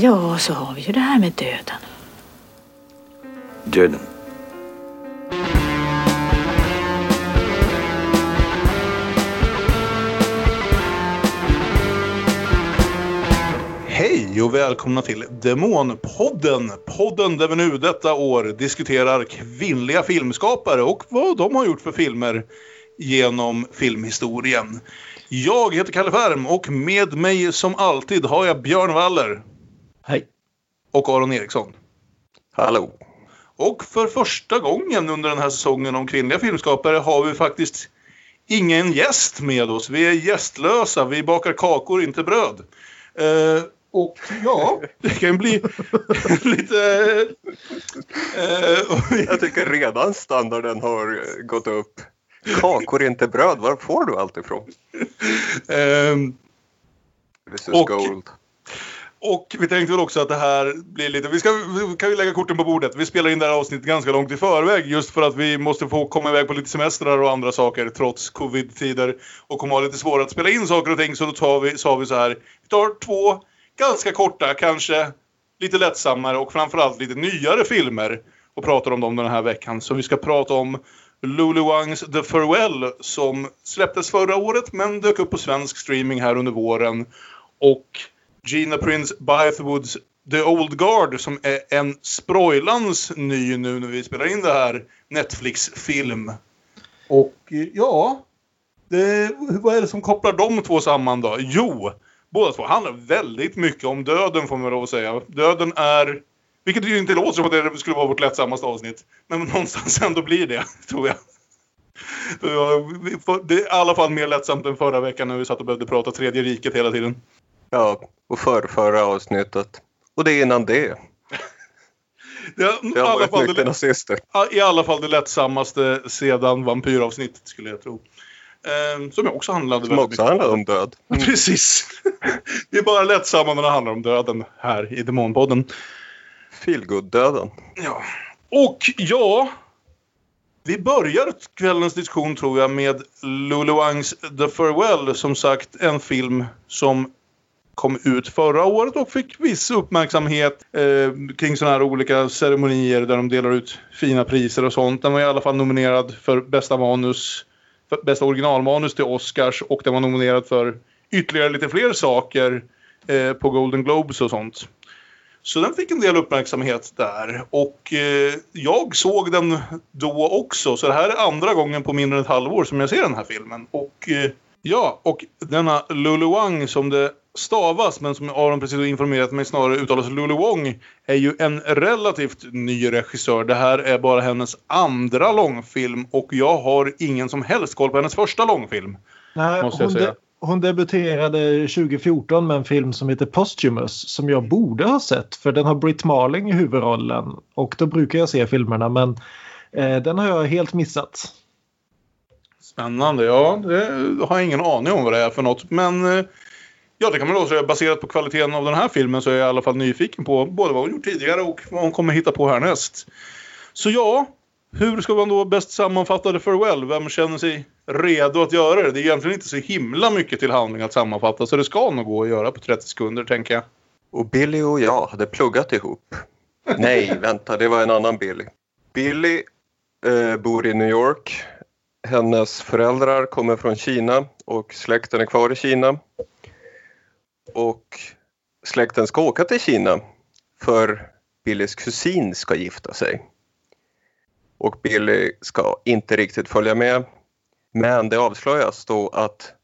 Ja, så har vi ju det här med döden. Döden. Hej och välkomna till Demonpodden. Podden där vi nu detta år diskuterar kvinnliga filmskapare och vad de har gjort för filmer genom filmhistorien. Jag heter Kalle Färm och med mig som alltid har jag Björn Waller. Hej. Och Aron Eriksson. Hallå. Och för första gången under den här säsongen om kvinnliga filmskapare har vi faktiskt ingen gäst med oss. Vi är gästlösa, vi bakar kakor, inte bröd. Eh, och ja, det kan bli lite... Eh, Jag tycker redan standarden har gått upp. Kakor, inte bröd. Var får du allt ifrån? Eh, This is och, gold. Och vi tänkte väl också att det här blir lite... Vi, ska, vi kan ju lägga korten på bordet. Vi spelar in det här avsnittet ganska långt i förväg just för att vi måste få komma iväg på lite semestrar och andra saker trots covid-tider. Och kommer ha lite svårare att spela in saker och ting så då tar vi, sa vi så här. Vi tar två ganska korta, kanske lite lättsammare och framförallt lite nyare filmer och pratar om dem den här veckan. Så vi ska prata om Lulu Wangs The Farewell som släpptes förra året men dök upp på svensk streaming här under våren. Och Gina Prince Bythewoods The Old Guard som är en sproilans ny nu när vi spelar in det här Netflix-film. Och eh, ja, det, vad är det som kopplar de två samman då? Jo, båda två handlar väldigt mycket om döden får man lov att säga. Döden är, vilket ju inte låter som att det skulle vara vårt lättsammaste avsnitt, men någonstans ändå blir det, tror jag. Det är i alla fall mer lättsamt än förra veckan när vi satt och behövde prata tredje riket hela tiden. Ja, och för förra avsnittet. Och det innan det. Det har, varit mycket det, nazister. I alla fall det lättsammaste sedan vampyravsnittet skulle jag tro. Eh, som också handlade som också handlar om död. Mm. Precis. det är bara lättsamma när det handlar om döden här i Demonpodden. Feelgood-döden. Ja. Och ja, vi börjar kvällens diskussion tror jag med Lulu Wangs The Farewell. Som sagt en film som kom ut förra året och fick viss uppmärksamhet eh, kring sådana här olika ceremonier där de delar ut fina priser och sånt. Den var i alla fall nominerad för bästa manus, för bästa originalmanus till Oscars och den var nominerad för ytterligare lite fler saker eh, på Golden Globes och sånt. Så den fick en del uppmärksamhet där och eh, jag såg den då också så det här är andra gången på mindre än ett halvår som jag ser den här filmen. Och eh, ja, och denna Lulu Wang som det stavas, men som Aron precis har informerat mig snarare uttalas Lulu Wong, är ju en relativt ny regissör. Det här är bara hennes andra långfilm och jag har ingen som helst koll på hennes första långfilm. Nej, måste jag säga. De hon debuterade 2014 med en film som heter Posthumous som jag borde ha sett för den har Britt Marling i huvudrollen och då brukar jag se filmerna men eh, den har jag helt missat. Spännande, ja det har jag ingen aning om vad det är för något men eh, Ja, det kan man då säga. Baserat på kvaliteten av den här filmen så är jag i alla fall nyfiken på både vad hon gjort tidigare och vad hon kommer hitta på härnäst. Så ja, hur ska man då bäst sammanfatta The Farewell? Vem känner sig redo att göra det? Det är egentligen inte så himla mycket till handling att sammanfatta så det ska nog gå att göra på 30 sekunder tänker jag. Och Billy och jag hade pluggat ihop. Nej, vänta, det var en annan Billy. Billy eh, bor i New York. Hennes föräldrar kommer från Kina och släkten är kvar i Kina och släkten ska åka till Kina för Billys kusin ska gifta sig. Och Billy ska inte riktigt följa med. Men det avslöjas då att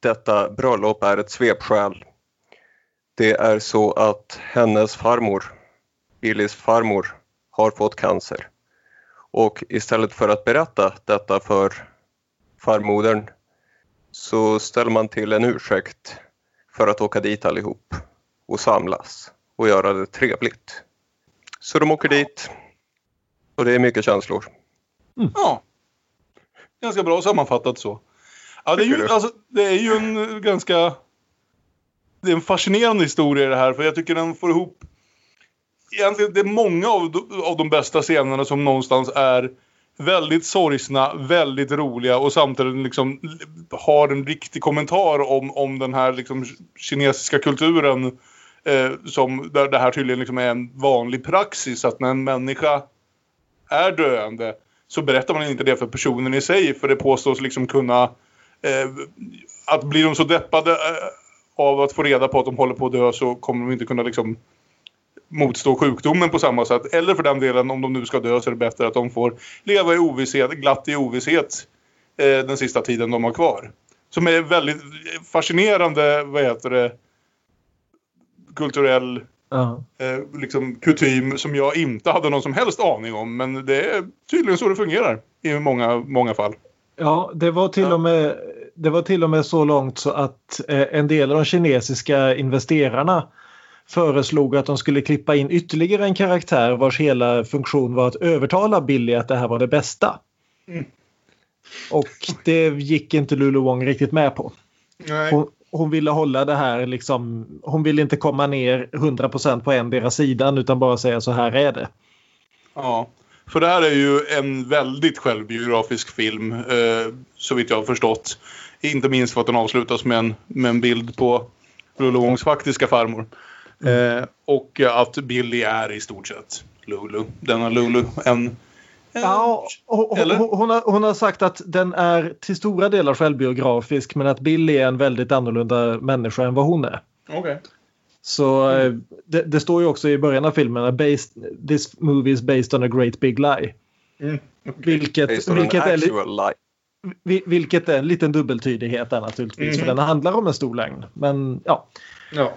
detta bröllop är ett svepskäl. Det är så att hennes farmor, Billys farmor, har fått cancer. Och istället för att berätta detta för farmodern så ställer man till en ursäkt för att åka dit allihop och samlas och göra det trevligt. Så de åker dit och det är mycket känslor. Mm. Ja. Ganska bra sammanfattat så. Ja, det, är ju, alltså, det är ju en ganska... Det är en fascinerande historia det här för jag tycker den får ihop... Egentligen det är många av, av de bästa scenerna som någonstans är väldigt sorgsna, väldigt roliga och samtidigt liksom har en riktig kommentar om, om den här liksom kinesiska kulturen Eh, som, där det här tydligen liksom är en vanlig praxis att när en människa är döende så berättar man inte det för personen i sig för det påstås liksom kunna eh, att blir de så deppade eh, av att få reda på att de håller på att dö så kommer de inte kunna liksom motstå sjukdomen på samma sätt. Eller för den delen om de nu ska dö så är det bättre att de får leva i ovisshet, glatt i ovisshet eh, den sista tiden de har kvar. Som är väldigt fascinerande, vad heter det, kulturell Ja. eh, liksom kutym som jag inte hade någon som helst aning om. Men det är tydligen så det fungerar i många, många fall. Ja, det var till och med det var till och med så långt så att eh, en del av de kinesiska investerarna föreslog att de skulle klippa in ytterligare en karaktär vars hela funktion var att övertala Billy att det här var det bästa. Mm. Och det gick inte Lulu Wong riktigt med på. Hon, hon ville hålla det här liksom, hon ville inte komma ner 100% på en deras sidan utan bara säga så här är det. Ja. För det här är ju en väldigt självbiografisk film, eh, så vitt jag har förstått. Inte minst för att den avslutas med en, med en bild på Lulu Wongs faktiska farmor. Eh, och att Billy är i stort sett Lulu. Denna Lulu. En, en Ja, hon, Eller? hon, har, hon har sagt att den är till stora delar självbiografisk men att Billy är en väldigt annorlunda människa än vad hon är. Okej. Så eh, det, det står ju också i början av filmen att based, this movie is based on a great big lie. Mm. Vilket, on vilket, an är, lie. vi- vilket är en liten dubbeltydighet där naturligtvis för Mhm. den handlar om en stor lögn. Men ja. Ja.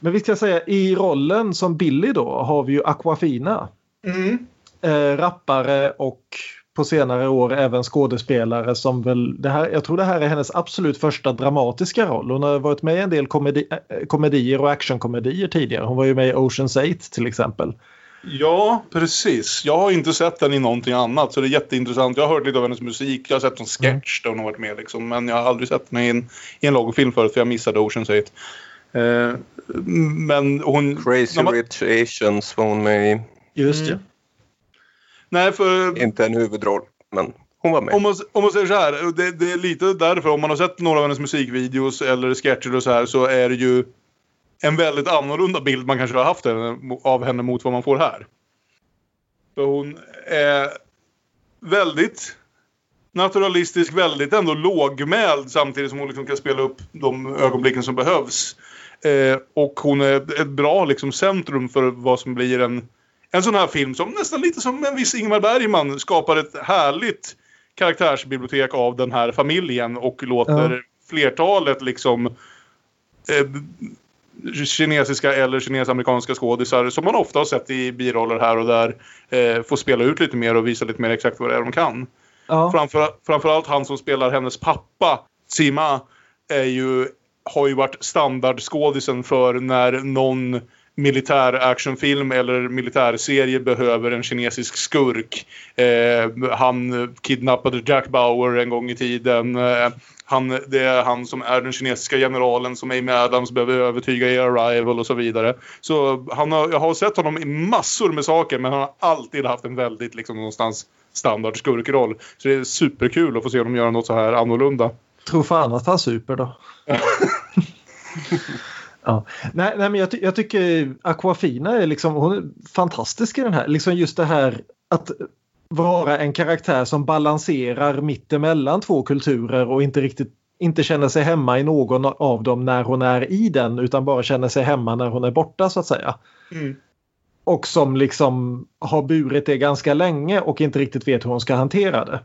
Men vi ska säga i rollen som Billy då har vi ju Aquafina. Mm. eh, rappare och på senare år även skådespelare som väl, det här, jag tror det här är hennes absolut första dramatiska roll. Hon har varit med i en del komedi, äh, komedier och actionkomedier tidigare. Hon var ju med i Ocean's 8 till exempel. Ja, precis. Jag har inte sett den i någonting annat så det är jätteintressant. Jag har hört lite av hennes musik. Jag har sett någon sketch där hon har varit med liksom. Men jag har aldrig sett henne i en, i en långfilm förut för jag missade Ocean's 8. Eh, men hon... Crazy man- Rich Asians var hon med i. Just Mm. det. Nej, för Inte en huvudroll, men hon var med. om man, om man säger så här, det, det är lite därför om man har sett några av hennes musikvideos eller sketcher och så här så är det ju en väldigt annorlunda bild man kanske har haft henne, av henne mot vad man får här. För hon är väldigt naturalistisk, väldigt ändå lågmäld samtidigt som hon liksom kan spela upp de ögonblicken som behövs. Eh, och hon är ett bra liksom, centrum för vad som blir en, en sån här film som nästan lite som en viss Ingmar Bergman skapar ett härligt karaktärsbibliotek av den här familjen och låter Ja. flertalet liksom eh, kinesiska eller kinesamerikanska skådisar som man ofta har sett i biroller här och där eh, få spela ut lite mer och visa lite mer exakt vad det är de kan. Ja. Framför, framförallt han som spelar hennes pappa, Sima, är ju, har ju varit standardskådisen för när någon militär actionfilm eller militärserie behöver en kinesisk skurk. Eh, han kidnappade Jack Bauer en gång i tiden. Eh, han, det är han som är den kinesiska generalen som Amy Adams behöver övertyga i Arrival och så vidare. Så han har, jag har sett honom i massor med saker men han har alltid haft en väldigt liksom någonstans standard skurkroll. Så det är superkul att få se honom göra något så här annorlunda. Tror fan att han super då. ja. nej, nej, men jag, ty- jag tycker Aquafina är liksom, hon är fantastisk i den här. Liksom just det här att vara en karaktär som balanserar mittemellan två kulturer och inte riktigt inte känner sig hemma i någon av dem när hon är i den utan bara känner sig hemma när hon är borta så att säga. Och som liksom har burit det ganska länge och inte riktigt vet hur hon ska hantera det.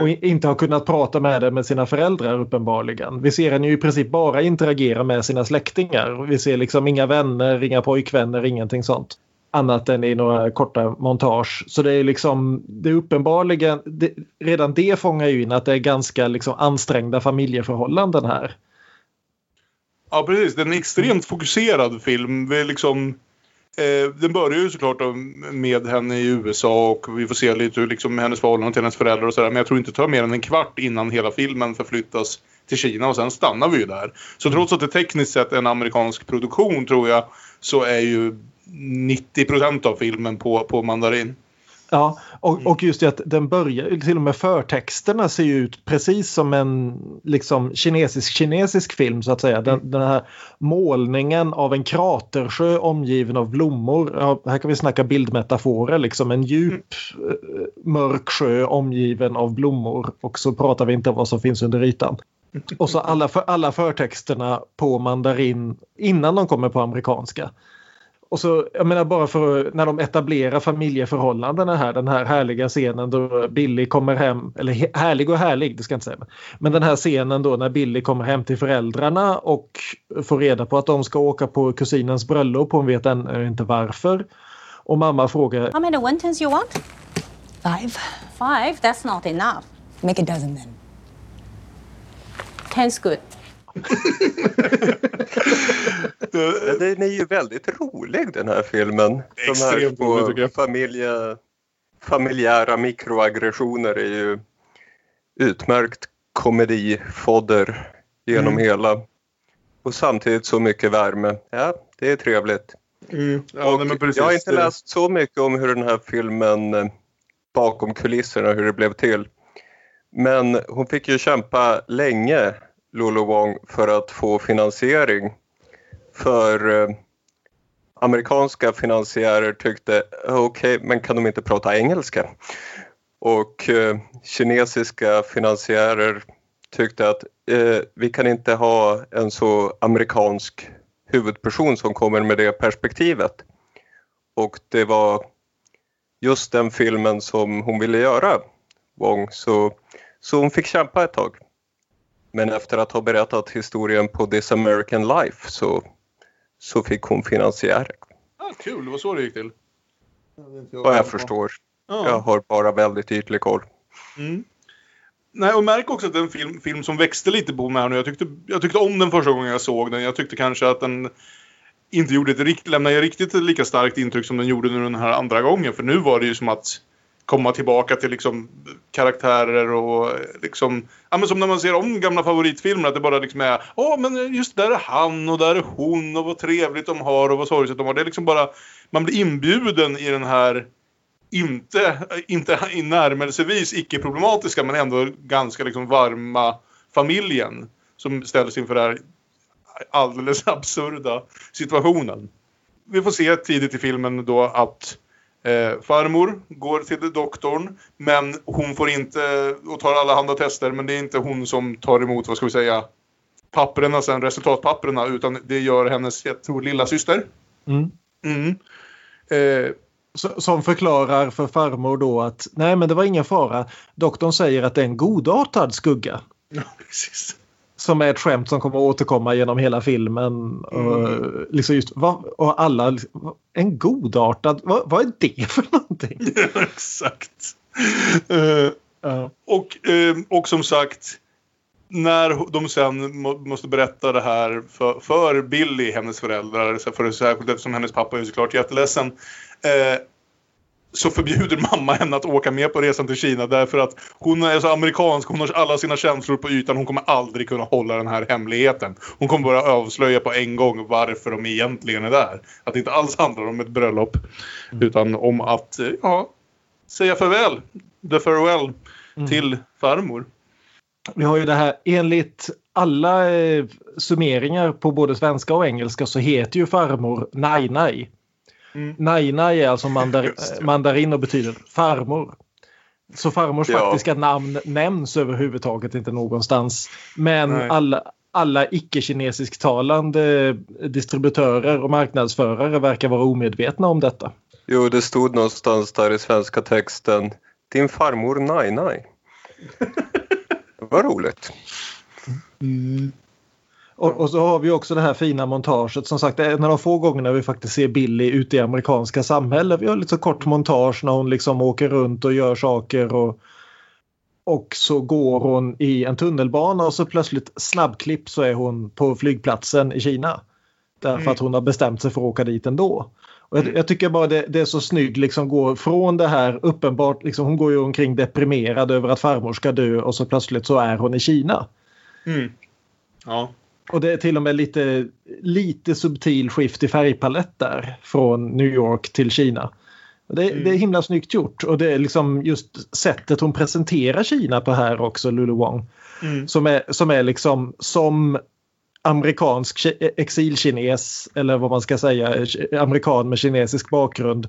Och i- inte har kunnat prata med det med sina föräldrar uppenbarligen. Vi ser henne ju i princip bara interagera med sina släktingar. Vi ser liksom inga vänner, inga pojkvänner, ingenting sånt. Annat än i några korta montage. Så det är liksom, det är uppenbarligen, det, redan det fångar ju in att det är ganska liksom ansträngda familjeförhållanden här. Ja, precis. Det är en extremt fokuserad film. Vi liksom, eh, den börjar ju såklart med henne i USA och vi får se lite hur liksom hennes förhållande till hennes föräldrar och sådär. Men jag tror inte det tar mer än en kvart innan hela filmen förflyttas till Kina och sen stannar vi ju där. Så trots att det tekniskt sett är en amerikansk produktion tror jag så är ju 90 procent av filmen på, på mandarin. Ja, och, och just det att den börjar, till och med förtexterna ser ju ut precis som en liksom kinesisk-kinesisk film så att säga. Den, den, här målningen av en kratersjö omgiven av blommor. Ja, här kan vi snacka bildmetaforer, liksom en djup eh, mörk sjö omgiven av blommor och så pratar vi inte om vad som finns under ytan. Och så alla, för, alla förtexterna på mandarin innan de kommer på amerikanska. Och så, jag menar bara för när de etablerar familjeförhållandena här, den här härliga scenen då Billy kommer hem, eller härlig och härlig, det ska jag inte säga. Men den här scenen då när Billy kommer hem till föräldrarna och får reda på att de ska åka på kusinens bröllop, hon vet ännu inte varför. Och mamma frågar... How many wontons you want? Five. Five? That's not enough. Make a dozen then. Ten's good. Den är ju väldigt rolig den här filmen. Extremt De här små familje, familjära mikroaggressioner är ju utmärkt komedifodder genom Mm. hela. Och samtidigt så mycket värme. Ja, det är trevligt. Mm. Ja, nej, jag har inte läst så mycket om hur den här filmen eh, bakom kulisserna, hur det blev till. Men hon fick ju kämpa länge, Lolo Wong, för att få finansiering. För eh, amerikanska finansiärer tyckte, okej, men kan de inte prata engelska? Och eh, kinesiska finansiärer tyckte att eh, vi kan inte ha en så amerikansk huvudperson som kommer med det perspektivet. Och det var just den filmen som hon ville göra, Wong, så, så hon fick kämpa ett tag. Men efter att ha berättat historien på This American Life så, så fick hon finansiärer, Ah, kul, det var så det gick till. vad jag förstår. Ja. Jag har bara väldigt ytlig koll. Mm. Nej, och märk också att det är en film, film som växte lite på mig här nu. Jag tyckte, jag tyckte om den första gången jag såg den. Jag tyckte kanske att den inte gjorde ett rikt, lämnade riktigt lika starkt intryck som den gjorde nu den här andra gången. För nu var det ju som att komma tillbaka till liksom karaktärer och liksom... Ja men som när man ser om gamla favoritfilmer att det bara liksom är Ja men just där är han och där är hon och vad trevligt de har och vad sorgset de har. Det är liksom bara... Man blir inbjuden i den här inte, inte i närmelsevis icke-problematiska men ändå ganska liksom varma familjen som ställs inför den här alldeles absurda situationen. Vi får se tidigt i filmen då att eh, farmor går till doktorn men hon får inte och tar alla handa tester men det är inte hon som tar emot, vad ska vi säga, papperna sen, resultatpapperna utan det gör hennes, jag tror, lilla syster. Mm. Mm. Eh, Som förklarar för farmor då att nej men det var ingen fara. Doktorn säger att det är en godartad skugga. ja, precis. Som är ett skämt som kommer att återkomma genom hela filmen. Och, liksom just, vad, och alla, liksom, en godartad, vad, vad är det för någonting? Exakt. Eh, Ja. och, eh, och som sagt, när de sen må, måste berätta det här för, för Billy, hennes föräldrar, för särskilt eftersom hennes pappa är såklart jätteledsen, eh, så förbjuder mamma henne att åka med på resan till Kina därför att hon är så amerikansk, hon har alla sina känslor på ytan, hon kommer aldrig kunna hålla den här hemligheten. Hon kommer bara avslöja på en gång varför de egentligen är där. Att det inte alls handlar om ett bröllop, utan om att, ja, säga farväl, the farewell, till farmor. Vi har ju det här enligt alla eh, summeringar på både svenska och engelska så heter ju farmor Nai Nai. Mm. Nai Nai är alltså mandar mandarin och betyder farmor. Så farmors Ja. faktiska namn nämns överhuvudtaget inte någonstans. Men Nej. alla, alla icke-kinesisktalande distributörer och marknadsförare verkar vara omedvetna om detta. Jo, det stod någonstans där i svenska texten Din farmor Nai Nai. Det var roligt. Och, och så har vi också det här fina montaget. Som sagt, det är en av de få gångerna vi faktiskt ser Billy ute i amerikanska samhället. Vi har lite så kort montage när hon liksom åker runt och gör saker. Och, och så går hon i en tunnelbana och så plötsligt snabbklipp så är hon på flygplatsen i Kina. Därför Mm. att hon har bestämt sig för att åka dit ändå. Och jag, jag tycker bara det, det är så snyggt liksom gå från det här uppenbart, liksom, hon går ju omkring deprimerad över att farmor ska dö och så plötsligt så är hon i Kina. Mm. Ja. Och det är till och med lite, lite subtil skift i färgpalett där från New York till Kina. Det, det är himla snyggt gjort och det är liksom just sättet hon presenterar Kina på här också, Lulu Wong. Mm. Som är, som är liksom som amerikansk ki- exilkines eller vad man ska säga, amerikan med kinesisk bakgrund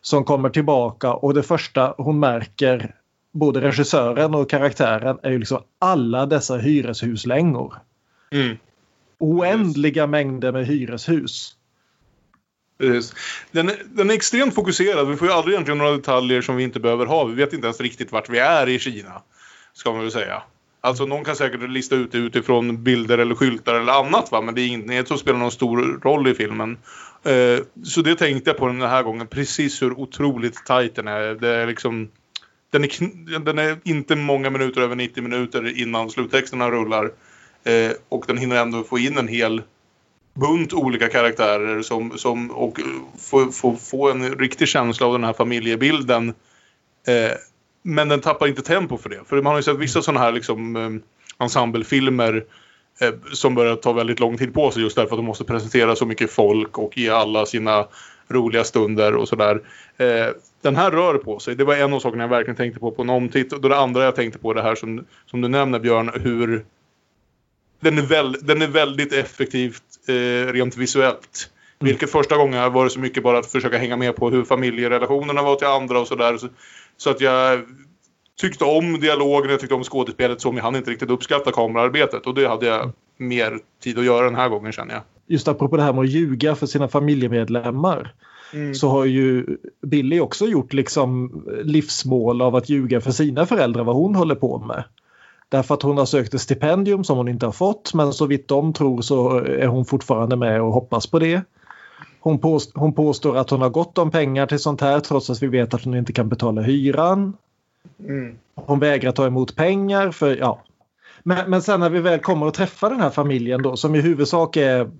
som kommer tillbaka och det första hon märker både regissören och karaktären är ju liksom alla dessa hyreshuslängor. Mm. Oändliga mängder med hyreshus. Precis. Den, är- den är extremt fokuserad. Vi får ju aldrig egentligen några detaljer som vi inte behöver ha. Vi vet inte ens riktigt vart vi är i Kina. Ska man väl säga. Alltså någon kan säkert lista ut det utifrån bilder eller skyltar eller annat va. Men det är inget som spelar någon stor roll i filmen. Eh, så det tänkte jag på den här gången. Precis hur otroligt tajt den är. Det är liksom... Den är, den är inte många minuter över 90 minuter innan sluttexterna rullar. Eh, och den hinner ändå få in en hel bunt olika karaktärer som, som, och få, få, få en riktig känsla av den här familjebilden. Eh, men den tappar inte tempo för det. För man har ju sett vissa sådana här liksom, eh, ensemblefilmer eh, som börjar ta väldigt lång tid på sig just därför att de måste presentera så mycket folk och ge alla sina roliga stunder och sådär. Eh, den här rör på sig. Det var en av sakerna jag verkligen tänkte på på en omtitt. Och det andra jag tänkte på det här som, som du nämner Björn, hur den är, väl, den är väldigt effektivt eh, rent visuellt. Vilket första gången var det så mycket bara att försöka hänga med på hur familjerelationerna var till andra och sådär. Så, så att jag tyckte om dialogen, jag tyckte om skådespelet som jag hann inte riktigt uppskatta kamerarbetet. Och det hade jag mer tid att göra den här gången känner jag. Just apropå det här med att ljuga för sina familjemedlemmar. Så har ju Billy också gjort liksom livsmål av att ljuga för sina föräldrar vad hon håller på med. Därför att hon har sökt ett stipendium som hon inte har fått men så vitt de tror så är hon fortfarande med och hoppas på det. Hon, påst hon påstår att hon har gott om pengar till sånt här trots att vi vet att hon inte kan betala hyran. Hon vägrar ta emot pengar för ja. Men, men sen när vi väl kommer att träffa den här familjen då som i huvudsak är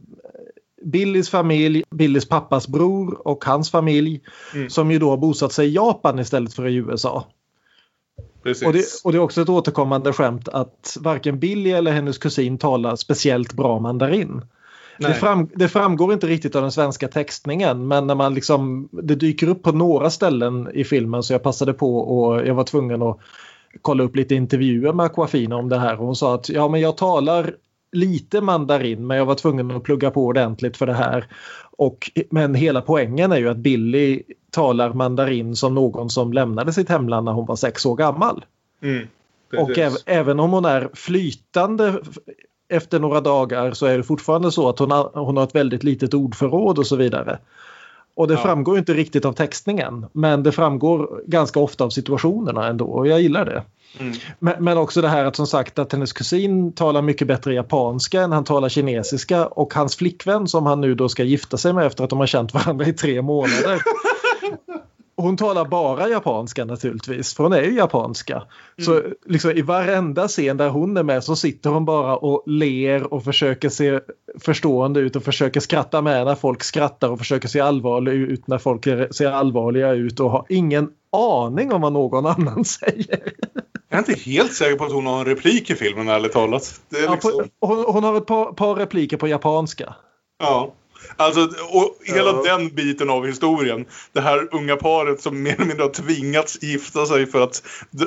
Billys familj, Billys pappas bror och hans familj som ju då har bosatt sig i Japan istället för i USA. Precis. Och det, och det är också ett återkommande skämt att varken Billy eller hennes kusin talar speciellt bra mandarin. Det, fram, det framgår inte riktigt av den svenska textningen men när man liksom, det dyker upp på några ställen i filmen så jag passade på och jag var tvungen att kolla upp lite intervjuer med Aquafina om det här och hon sa att ja men jag talar lite mandarin men jag var tvungen att plugga på ordentligt för det här. Och, men hela poängen är ju att Billy talar mandarin som någon som lämnade sitt hemland när hon var sex år gammal. Mm. Och äv, även om hon är flytande efter några dagar så är det fortfarande så att hon har, hon har ett väldigt litet ordförråd och så vidare. Och det Ja. framgår inte riktigt av textningen men det framgår ganska ofta av situationerna ändå och jag gillar det. Mm. Men, men också det här att som sagt att hennes kusin talar mycket bättre japanska än han talar kinesiska och hans flickvän som han nu då ska gifta sig med efter att de har känt varandra i tre månader. Hon talar bara japanska naturligtvis, för hon är ju japanska. Så liksom, i varenda scen där hon är med så sitter hon bara och ler och försöker se förstående ut och försöker skratta med när folk skrattar och försöker se allvarlig ut när folk ser allvarliga ut och har ingen aning om vad någon annan säger. Jag är inte helt säker på att hon har en replik i filmen ärligt talat. Är Ja, liksom... på, hon, hon har ett par, par repliker på japanska. Ja. Alltså, och hela den biten av historien. Det här unga paret som mer eller mindre har tvingats gifta sig för att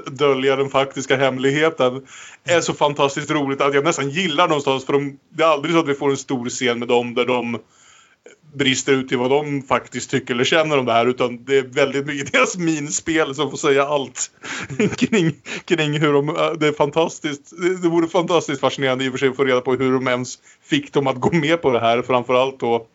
dölja den faktiska hemligheten. Är så fantastiskt roligt att jag nästan gillar någonstans. För de, det är aldrig så att vi får en stor scen med dem där de brister ut i vad de faktiskt tycker eller känner om det här. Utan det är väldigt mycket deras minspel som får säga allt kring, kring hur de... Äh, det är fantastiskt. Det, det vore fantastiskt fascinerande i och för sig att få reda på hur de ens fick dem att gå med på det här. Framförallt då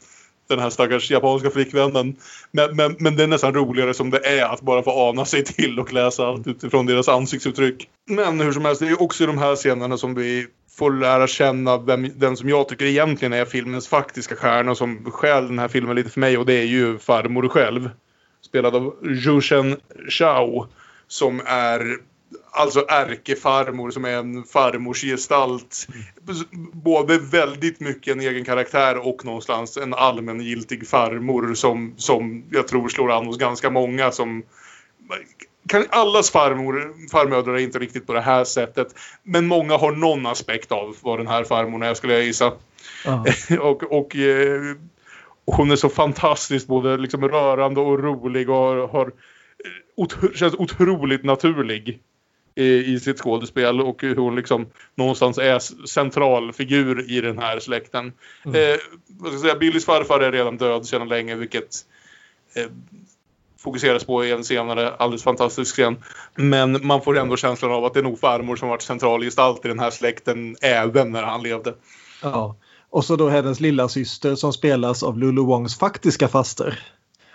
den här stackars japanska flickvännen. Men, men, men det är nästan roligare som det är att bara få ana sig till och läsa allt utifrån deras ansiktsuttryck. Men hur som helst, det är också i de här scenerna som vi får lära känna vem, den som jag tycker egentligen är filmens faktiska stjärna som stjäl den här filmen lite för mig och det är ju farmor själv. Spelad av Jushen Shao som är alltså ärkefarmor som är en farmorsgestalt. Både väldigt mycket en egen karaktär och någonstans en allmängiltig farmor som, som jag tror slår an hos ganska många som kan, allas farmor, farmödrar är inte riktigt på det här sättet. Men många har någon aspekt av vad den här farmor är skulle jag gissa. Ja. och, och, eh, Och hon är så fantastiskt både liksom rörande och rolig och har, har otro, känns otroligt naturlig i, i sitt skådespel och hur hon liksom någonstans är centralfigur i den här släkten. Mm. Eh, vad ska jag säga, Billys farfar är redan död sedan länge vilket eh, fokuseras på i en senare alldeles fantastisk scen. Men man får ändå känslan av att det är nog farmor som varit central gestalt i den här släkten även när han levde. Ja, och så då hennes lilla syster som spelas av Lulu Wongs faktiska faster.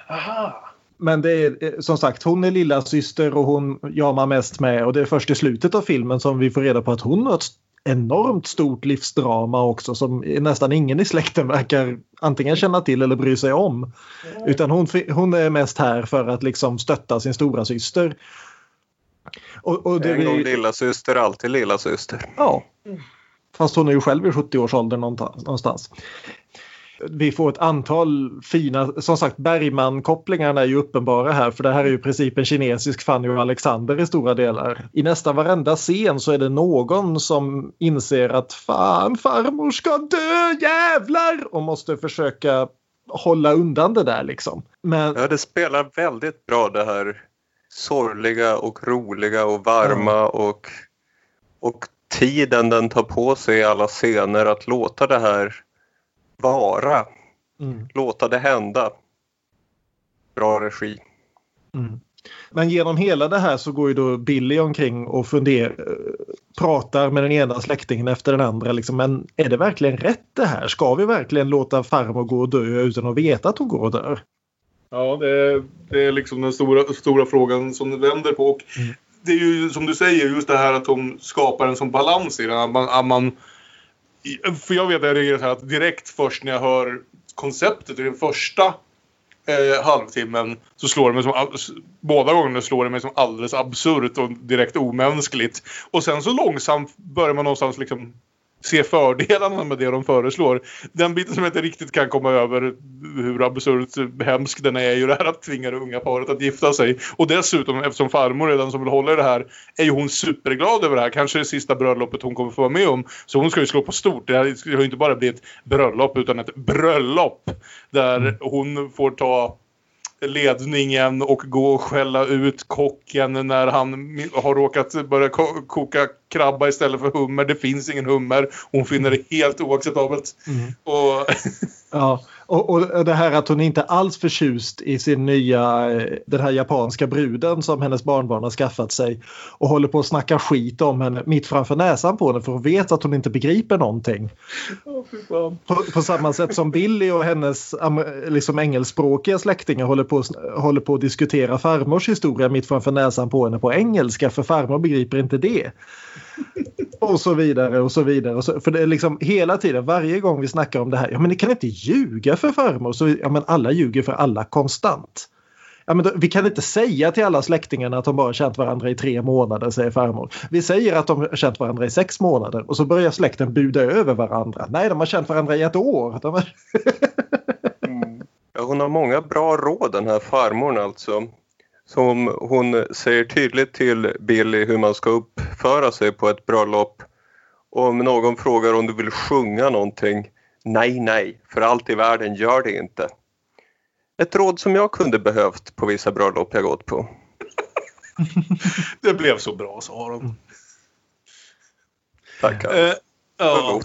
Aha! Men det är eh, som sagt, hon är lilla syster och hon jamar mest med och det är först i slutet av filmen som vi får reda på att hon har ett enormt stort livsdrama också som nästan ingen i släkten verkar antingen känna till eller bry sig om. Utan hon, hon är mest här för att liksom stötta sin stora syster. Och, och det en gång lilla syster alltid lilla syster. Ja. Fast hon är ju själv i 70-årsåldern någonstans vi får ett antal fina, som sagt Bergman-kopplingarna är ju uppenbara här för det här är ju i princip en kinesisk Fanny och Alexander i stora delar. I nästan varenda scen så är det någon som inser att fan farmor ska dö jävlar och måste försöka hålla undan det där liksom. Men... Ja, det spelar väldigt bra det här sorgliga och roliga och varma mm. och, och tiden den tar på sig i alla scener att låta det här vara. Mm. Låta det hända. Bra regi. Mm. Men genom hela det här så går ju då Billy omkring och funderar, pratar med den ena släktingen efter den andra. Liksom, men är det verkligen rätt det här? Ska vi verkligen låta farmor gå och dö utan att veta att hon går och dör? Ja, det är, det är liksom den stora, stora frågan som det vänder på. Och mm. Det är ju som du säger, just det här att hon skapar en sån balans i det. Att man, att man för jag vet att jag reagerar så här att direkt först när jag hör konceptet i den första eh, halvtimmen så slår det mig som båda gångerna slår det mig som alldeles absurt och direkt omänskligt. Och sen så långsamt börjar man någonstans liksom se fördelarna med det de föreslår. Den biten som jag inte riktigt kan komma över hur absurt hemsk den är är ju det här att tvinga det unga paret att gifta sig. Och dessutom eftersom farmor är den som vill hålla i det här är ju hon superglad över det här. Kanske det sista bröllopet hon kommer få vara med om. Så hon ska ju slå på stort. Det här ska ju inte bara bli ett bröllop utan ett bröllop. Där hon får ta ledningen och gå och skälla ut kocken när han har råkat börja koka krabba istället för hummer. Det finns ingen hummer. Hon finner det helt oacceptabelt. Mm. Och... ja, och, och det här att hon inte alls förtjust i sin nya, den här japanska bruden som hennes barnbarn har skaffat sig och håller på att snacka skit om henne mitt framför näsan på henne för hon vet att hon inte begriper någonting. Oh, på, på, samma sätt som Billy och hennes liksom engelskspråkiga släktingar håller på, håller på att diskutera farmors historia mitt framför näsan på henne på engelska för farmor begriper inte det. Och så vidare och så vidare. Och så, för det är liksom hela tiden, varje gång vi snackar om det här. Ja men ni kan inte ljuga för farmor. Så, ja men alla ljuger för alla konstant. Ja, men då, vi kan inte säga till alla släktingarna att de bara känt varandra i tre månader, säger farmor. Vi säger att de har känt varandra i sex månader och så börjar släkten buda över varandra. Nej, de har känt varandra i ett år. De har... mm. ja, hon har många bra råd den här farmorn alltså som hon säger tydligt till Billy hur man ska uppföra sig på ett bröllop. Om någon frågar om du vill sjunga någonting, nej, nej, för allt i världen gör det inte. Ett råd som jag kunde behövt på vissa bröllop jag gått på. det blev så bra, sa hon. Tackar. Eh, ja.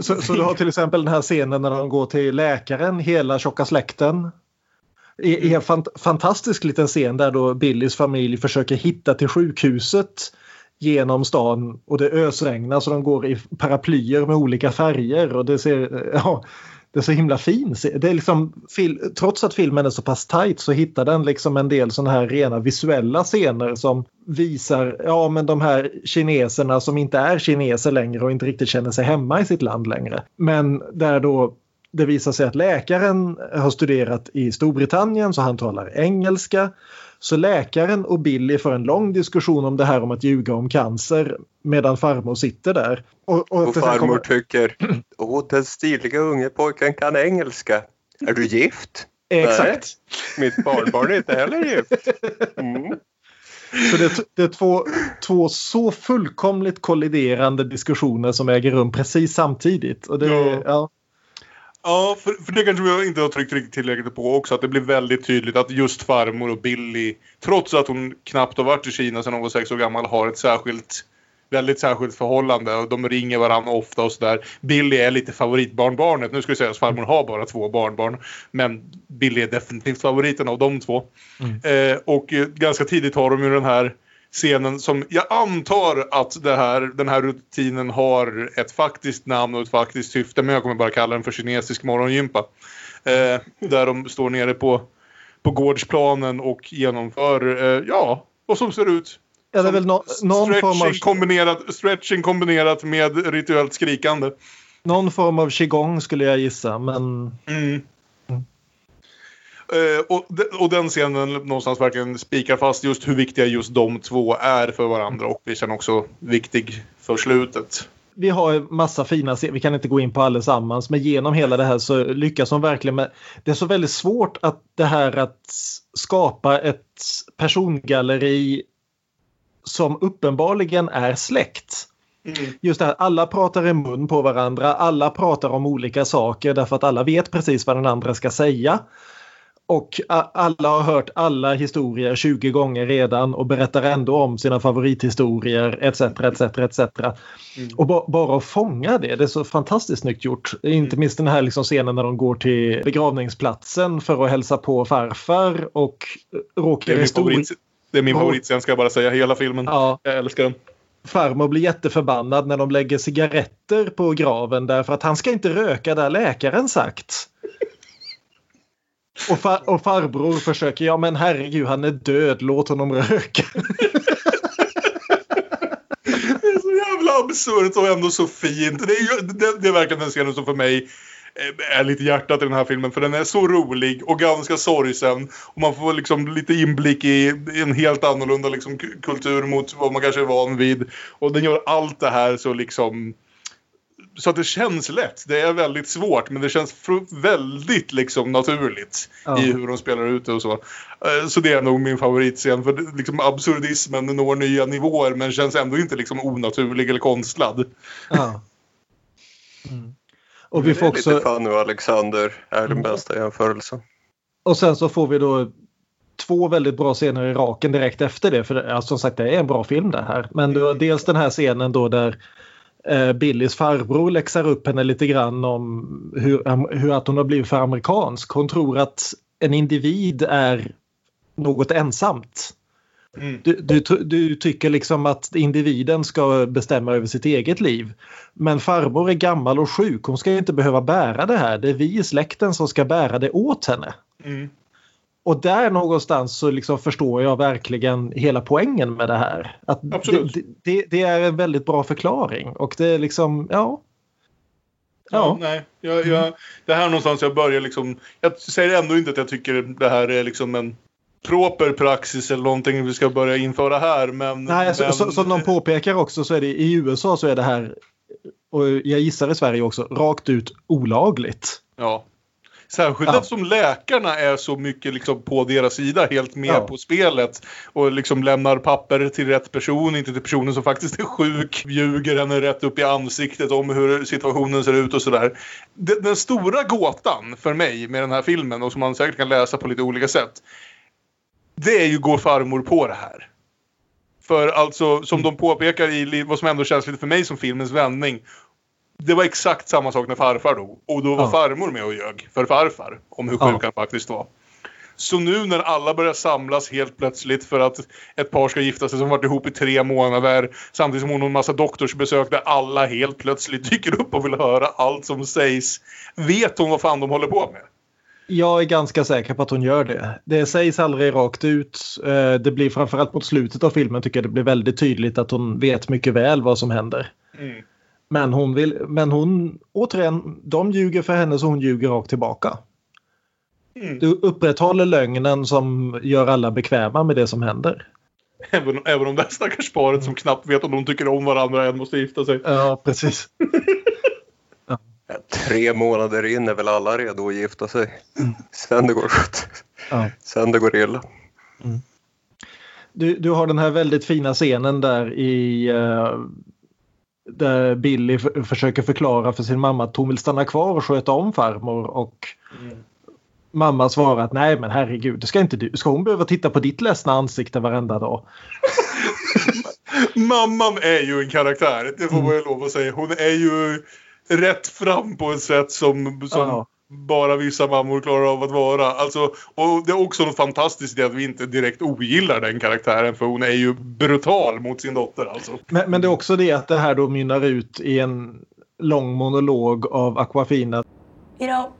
Så, så du har till exempel den här scenen när de går till läkaren, hela tjocka släkten i, en fant fantastisk liten scen där då Billys familj försöker hitta till sjukhuset genom stan och det ösregnar så de går i paraplyer med olika färger och det ser, ja, det är så himla fint. Det är liksom, trots att filmen är så pass tight så hittar den liksom en del sådana här rena visuella scener som visar ja, men de här kineserna som inte är kineser längre och inte riktigt känner sig hemma i sitt land längre. Men där då det visar sig att läkaren har studerat i Storbritannien så han talar engelska. Så läkaren och Billy får en lång diskussion om det här om att ljuga om cancer medan farmor sitter där. Och, och, och farmor kommer... tycker åh den stiliga unge pojken kan engelska. Är du gift? Exakt. Nej, mitt barnbarn är inte heller gift. Mm. Så det, är, det är två, två så fullkomligt kolliderande diskussioner som äger rum precis samtidigt. Och det, ja. Ja. Ja, för, för det kanske jag inte har tryckt riktigt tillräckligt på också. Att det blir väldigt tydligt att just farmor och Billy, trots att hon knappt har varit i Kina sedan hon var sex år gammal, har ett särskilt väldigt särskilt förhållande och de ringer varandra ofta och sådär. Billy är lite favoritbarnbarnet. Nu ska vi säga att farmor har bara två barnbarn. Men Billy är definitivt favoriten av de två. Mm. Eh, och eh, ganska tidigt har de ju den här scenen som jag antar att här, den här rutinen har ett faktiskt namn och ett faktiskt syfte. Men jag kommer bara kalla den för kinesisk morgongympa. Eh, där de står nere på, på gårdsplanen och genomför, eh, ja, vad som ser ut Ja, det är väl no någon stretching, form av... kombinerat, stretching kombinerat med rituellt skrikande. Någon form av qigong skulle jag gissa, men... Mm. Uh, och, och den scenen någonstans verkligen spikar fast just hur viktiga just de två är för varandra och vi känner också viktig för slutet. Vi har massa fina scener, vi kan inte gå in på allesammans, men genom hela det här så lyckas hon verkligen med... Det är så väldigt svårt att det här att skapa ett persongalleri som uppenbarligen är släkt. Mm. Just det här, alla pratar i mun på varandra, alla pratar om olika saker därför att alla vet precis vad den andra ska säga. Och alla har hört alla historier 20 gånger redan och berättar ändå om sina favorithistorier etc. etc, etc. Mm. Och ba bara att fånga det, det är så fantastiskt snyggt gjort. Mm. Inte minst den här liksom scenen när de går till begravningsplatsen för att hälsa på farfar och råkar i stor... Det är min favoritscen ska jag bara säga, hela filmen. Ja. Jag älskar den. Farmor blir jätteförbannad när de lägger cigaretter på graven därför att han ska inte röka där läkaren sagt. Och, far och farbror försöker, ja men herregud han är död, låt honom röka. det är så jävla absurt och ändå så fint. Det är, det, det är verkligen den scenen som för mig eh, är lite hjärtat i den här filmen för den är så rolig och ganska sorgsen. Och man får liksom lite inblick i en helt annorlunda liksom kultur mot vad man kanske är van vid. Och den gör allt det här så liksom så att det känns lätt. Det är väldigt svårt men det känns väldigt liksom naturligt ja. i hur de spelar ut det och så. Eh, så det är nog min favoritscen för liksom absurdismen når nya nivåer men känns ändå inte liksom onaturlig eller konstlad. Ja. Mm. Och vi får också... lite Fanny och Alexander är den bästa jämförelsen. Och sen så får vi då två väldigt bra scener i raken direkt efter det. För alltså, som sagt det är en bra film det här. Men du har dels den här scenen då där eh, Billys farbror läxar upp henne lite grann om hur, hur att hon har blivit för amerikansk. Hon tror att en individ är något ensamt. Mm. Du, du, du, tycker liksom att individen ska bestämma över sitt eget liv. Men farmor är gammal och sjuk. Hon ska inte behöva bära det här. Det är vi i släkten som ska bära det åt henne. Mm. Och där någonstans så liksom förstår jag verkligen hela poängen med det här. Att det, det, det, är en väldigt bra förklaring och det är liksom, ja. Ja, ja nej. Jag, jag, det här är någonstans jag börjar liksom. Jag säger ändå inte att jag tycker det här är liksom en proper praxis eller någonting vi ska börja införa här. Men, Nej, men... Så, som de påpekar också så är det i USA så är det här och jag gissar i Sverige också rakt ut olagligt. Ja. Särskilt ja. eftersom läkarna är så mycket liksom på deras sida, helt med ja. på spelet. Och liksom lämnar papper till rätt person, inte till personen som faktiskt är sjuk. Ljuger henne rätt upp i ansiktet om hur situationen ser ut och sådär. Den stora gåtan för mig med den här filmen och som man säkert kan läsa på lite olika sätt det är ju går farmor på det här. För alltså, som de påpekar i vad som ändå känns lite för mig som filmens vändning. Det var exakt samma sak när farfar dog. Och då var ja. farmor med och ljög för farfar. Om hur sjuk ja. han faktiskt var. Så nu när alla börjar samlas helt plötsligt för att ett par ska gifta sig som varit ihop i tre månader. Samtidigt som hon har en massa doktorsbesök där alla helt plötsligt dyker upp och vill höra allt som sägs. Vet hon vad fan de håller på med? Jag är ganska säker på att hon gör det. Det sägs aldrig rakt ut. Eh, det blir framförallt mot slutet av filmen tycker jag det blir väldigt tydligt att hon vet mycket väl vad som händer. Mm. Men hon vill, men hon, återigen, de ljuger för henne så hon ljuger rakt tillbaka. Mm. Du upprätthåller lögnen som gör alla bekväma med det som händer. Även, även om det stackars paret som knappt vet om de tycker om varandra än måste gifta sig. Ja, precis. Tre månader in är väl alla redo att gifta sig. Mm. Sen det går ja. Sen det går illa. Mm. Du, du har den här väldigt fina scenen där i uh, där Billy försöker förklara för sin mamma att hon vill stanna kvar och sköta om farmor och mamma svarar att nej men herregud, det ska inte du. Ska hon behöva titta på ditt ledsna ansikte varenda dag? Mamman är ju en karaktär, det får man ju lov att säga. Hon är ju rätt fram på ett sätt som, som Ja. Bara vissa mammor klarar av att vara. Alltså, och det är också något fantastiskt i att vi inte direkt ogillar den karaktären för hon är ju brutal mot sin dotter alltså. Men, men det är också det att det här då mynnar ut i en lång monolog av Aquafina. You know,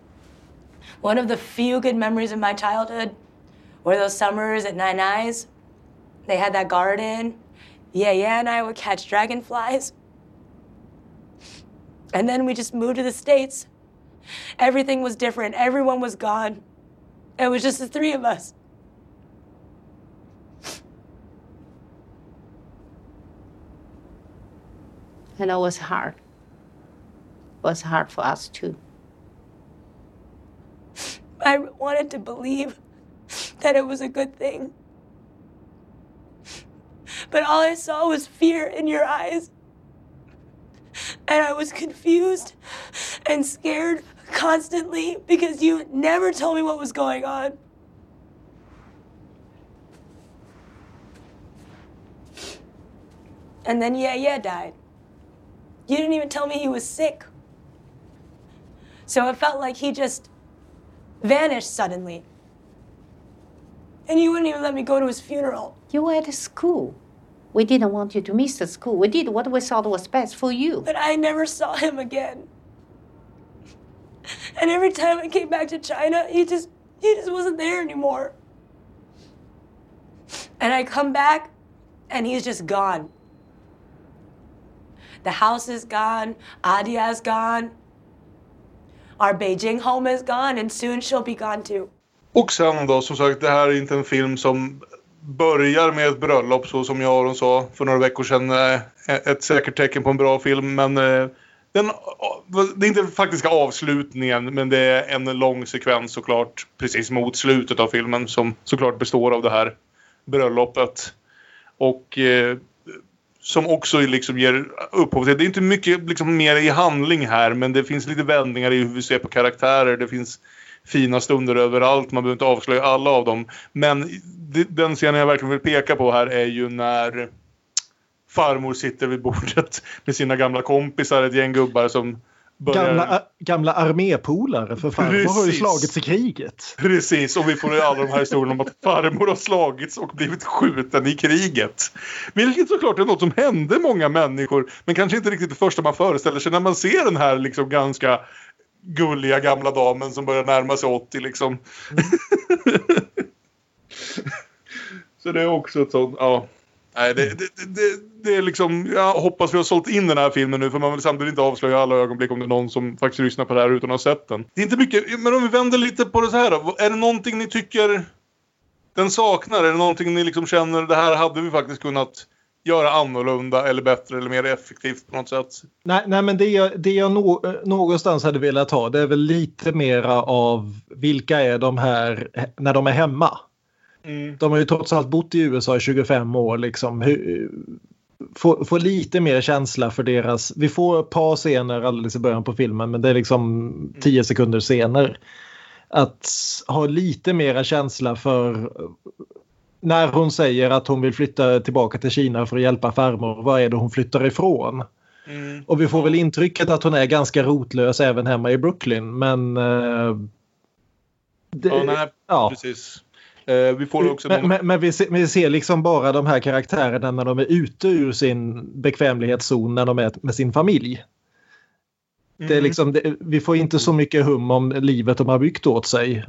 one of the few good memories of my childhood were those summers at Nine Eyes. They had that garden. Yeah, yeah, and I would catch dragonflies. And then we just moved to the States. Everything was different. Everyone was gone. It was just the three of us. And it was hard. It was hard for us too. I wanted to believe that it was a good thing. But all I saw was fear in your eyes. And I was confused and scared constantly because you never told me what was going on. And then Yeah Yeah died. You didn't even tell me he was sick. So it felt like he just vanished suddenly. And you wouldn't even let me go to his funeral. You were at school. We didn't want you to miss the school. We did what we thought was best for you. But I never saw him again. And every time I came back to China, he just he just wasn't there anymore. And I come back and he's just gone. The house is gone, Adia's gone. Our Beijing home is gone and soon she'll be gone too. Och sen då, som sagt, det här är inte en film som börjar med ett bröllop så som jag och Aron sa för några veckor sedan. eh, Ett säkert tecken på en bra film, men eh, den, det är inte den faktiska avslutningen, men det är en lång sekvens såklart precis mot slutet av filmen som såklart består av det här bröllopet. Och eh, som också liksom ger upphov till... Det är inte mycket liksom, mer i handling här, men det finns lite vändningar i hur vi ser på karaktärer. Det finns fina stunder överallt. Man behöver inte avslöja alla av dem. Men det- den scenen jag verkligen vill peka på här är ju när farmor sitter vid bordet med sina gamla kompisar, ett gäng gubbar som börjar... Gamla, gamla armépolare för farmor har ju Precis. slagits i kriget. Precis, och vi får ju alla de här historierna om att farmor har slagits och blivit skjuten i kriget. Vilket såklart är något som hände många människor, men kanske inte riktigt det första man föreställer sig när man ser den här liksom ganska gulliga gamla damen som börjar närma sig 80 liksom. Så det är också ett sånt, ja. Nej, det, det, det- det, är liksom, jag hoppas vi har sålt in den här filmen nu för man vill samtidigt inte avslöja alla ögonblick om det är någon som faktiskt lyssnar på det här utan att ha sett den. Det är inte mycket, men om vi vänder lite på det så här då. Är det någonting ni tycker den saknar? Är det någonting ni liksom känner det här hade vi faktiskt kunnat göra annorlunda eller bättre eller mer effektivt på något sätt? Nej, nej men det jag, det jag nå, eh, någonstans hade velat ha det är väl lite mera av vilka är de här när de är hemma. Mm. De har ju trots allt bott i USA i 25 år. Liksom. Hur, få, få lite mer känsla för deras... Vi får ett par scener alldeles i början på filmen men det är liksom 10 sekunder scener. Att ha lite mera känsla för när hon säger att hon vill flytta tillbaka till Kina för att hjälpa farmor. Vad är det hon flyttar ifrån? Mm. Och vi får väl intrycket att hon är ganska rotlös även hemma i Brooklyn. Men... eh, det, Ja, nej, ja. precis. Eh, vi får också Men, någon... men, vi, ser, vi ser liksom bara de här karaktärerna när de är ute ur sin bekvämlighetszon när de är med sin familj. Det är Mm. liksom, det, vi får inte så mycket hum om livet de har byggt åt sig.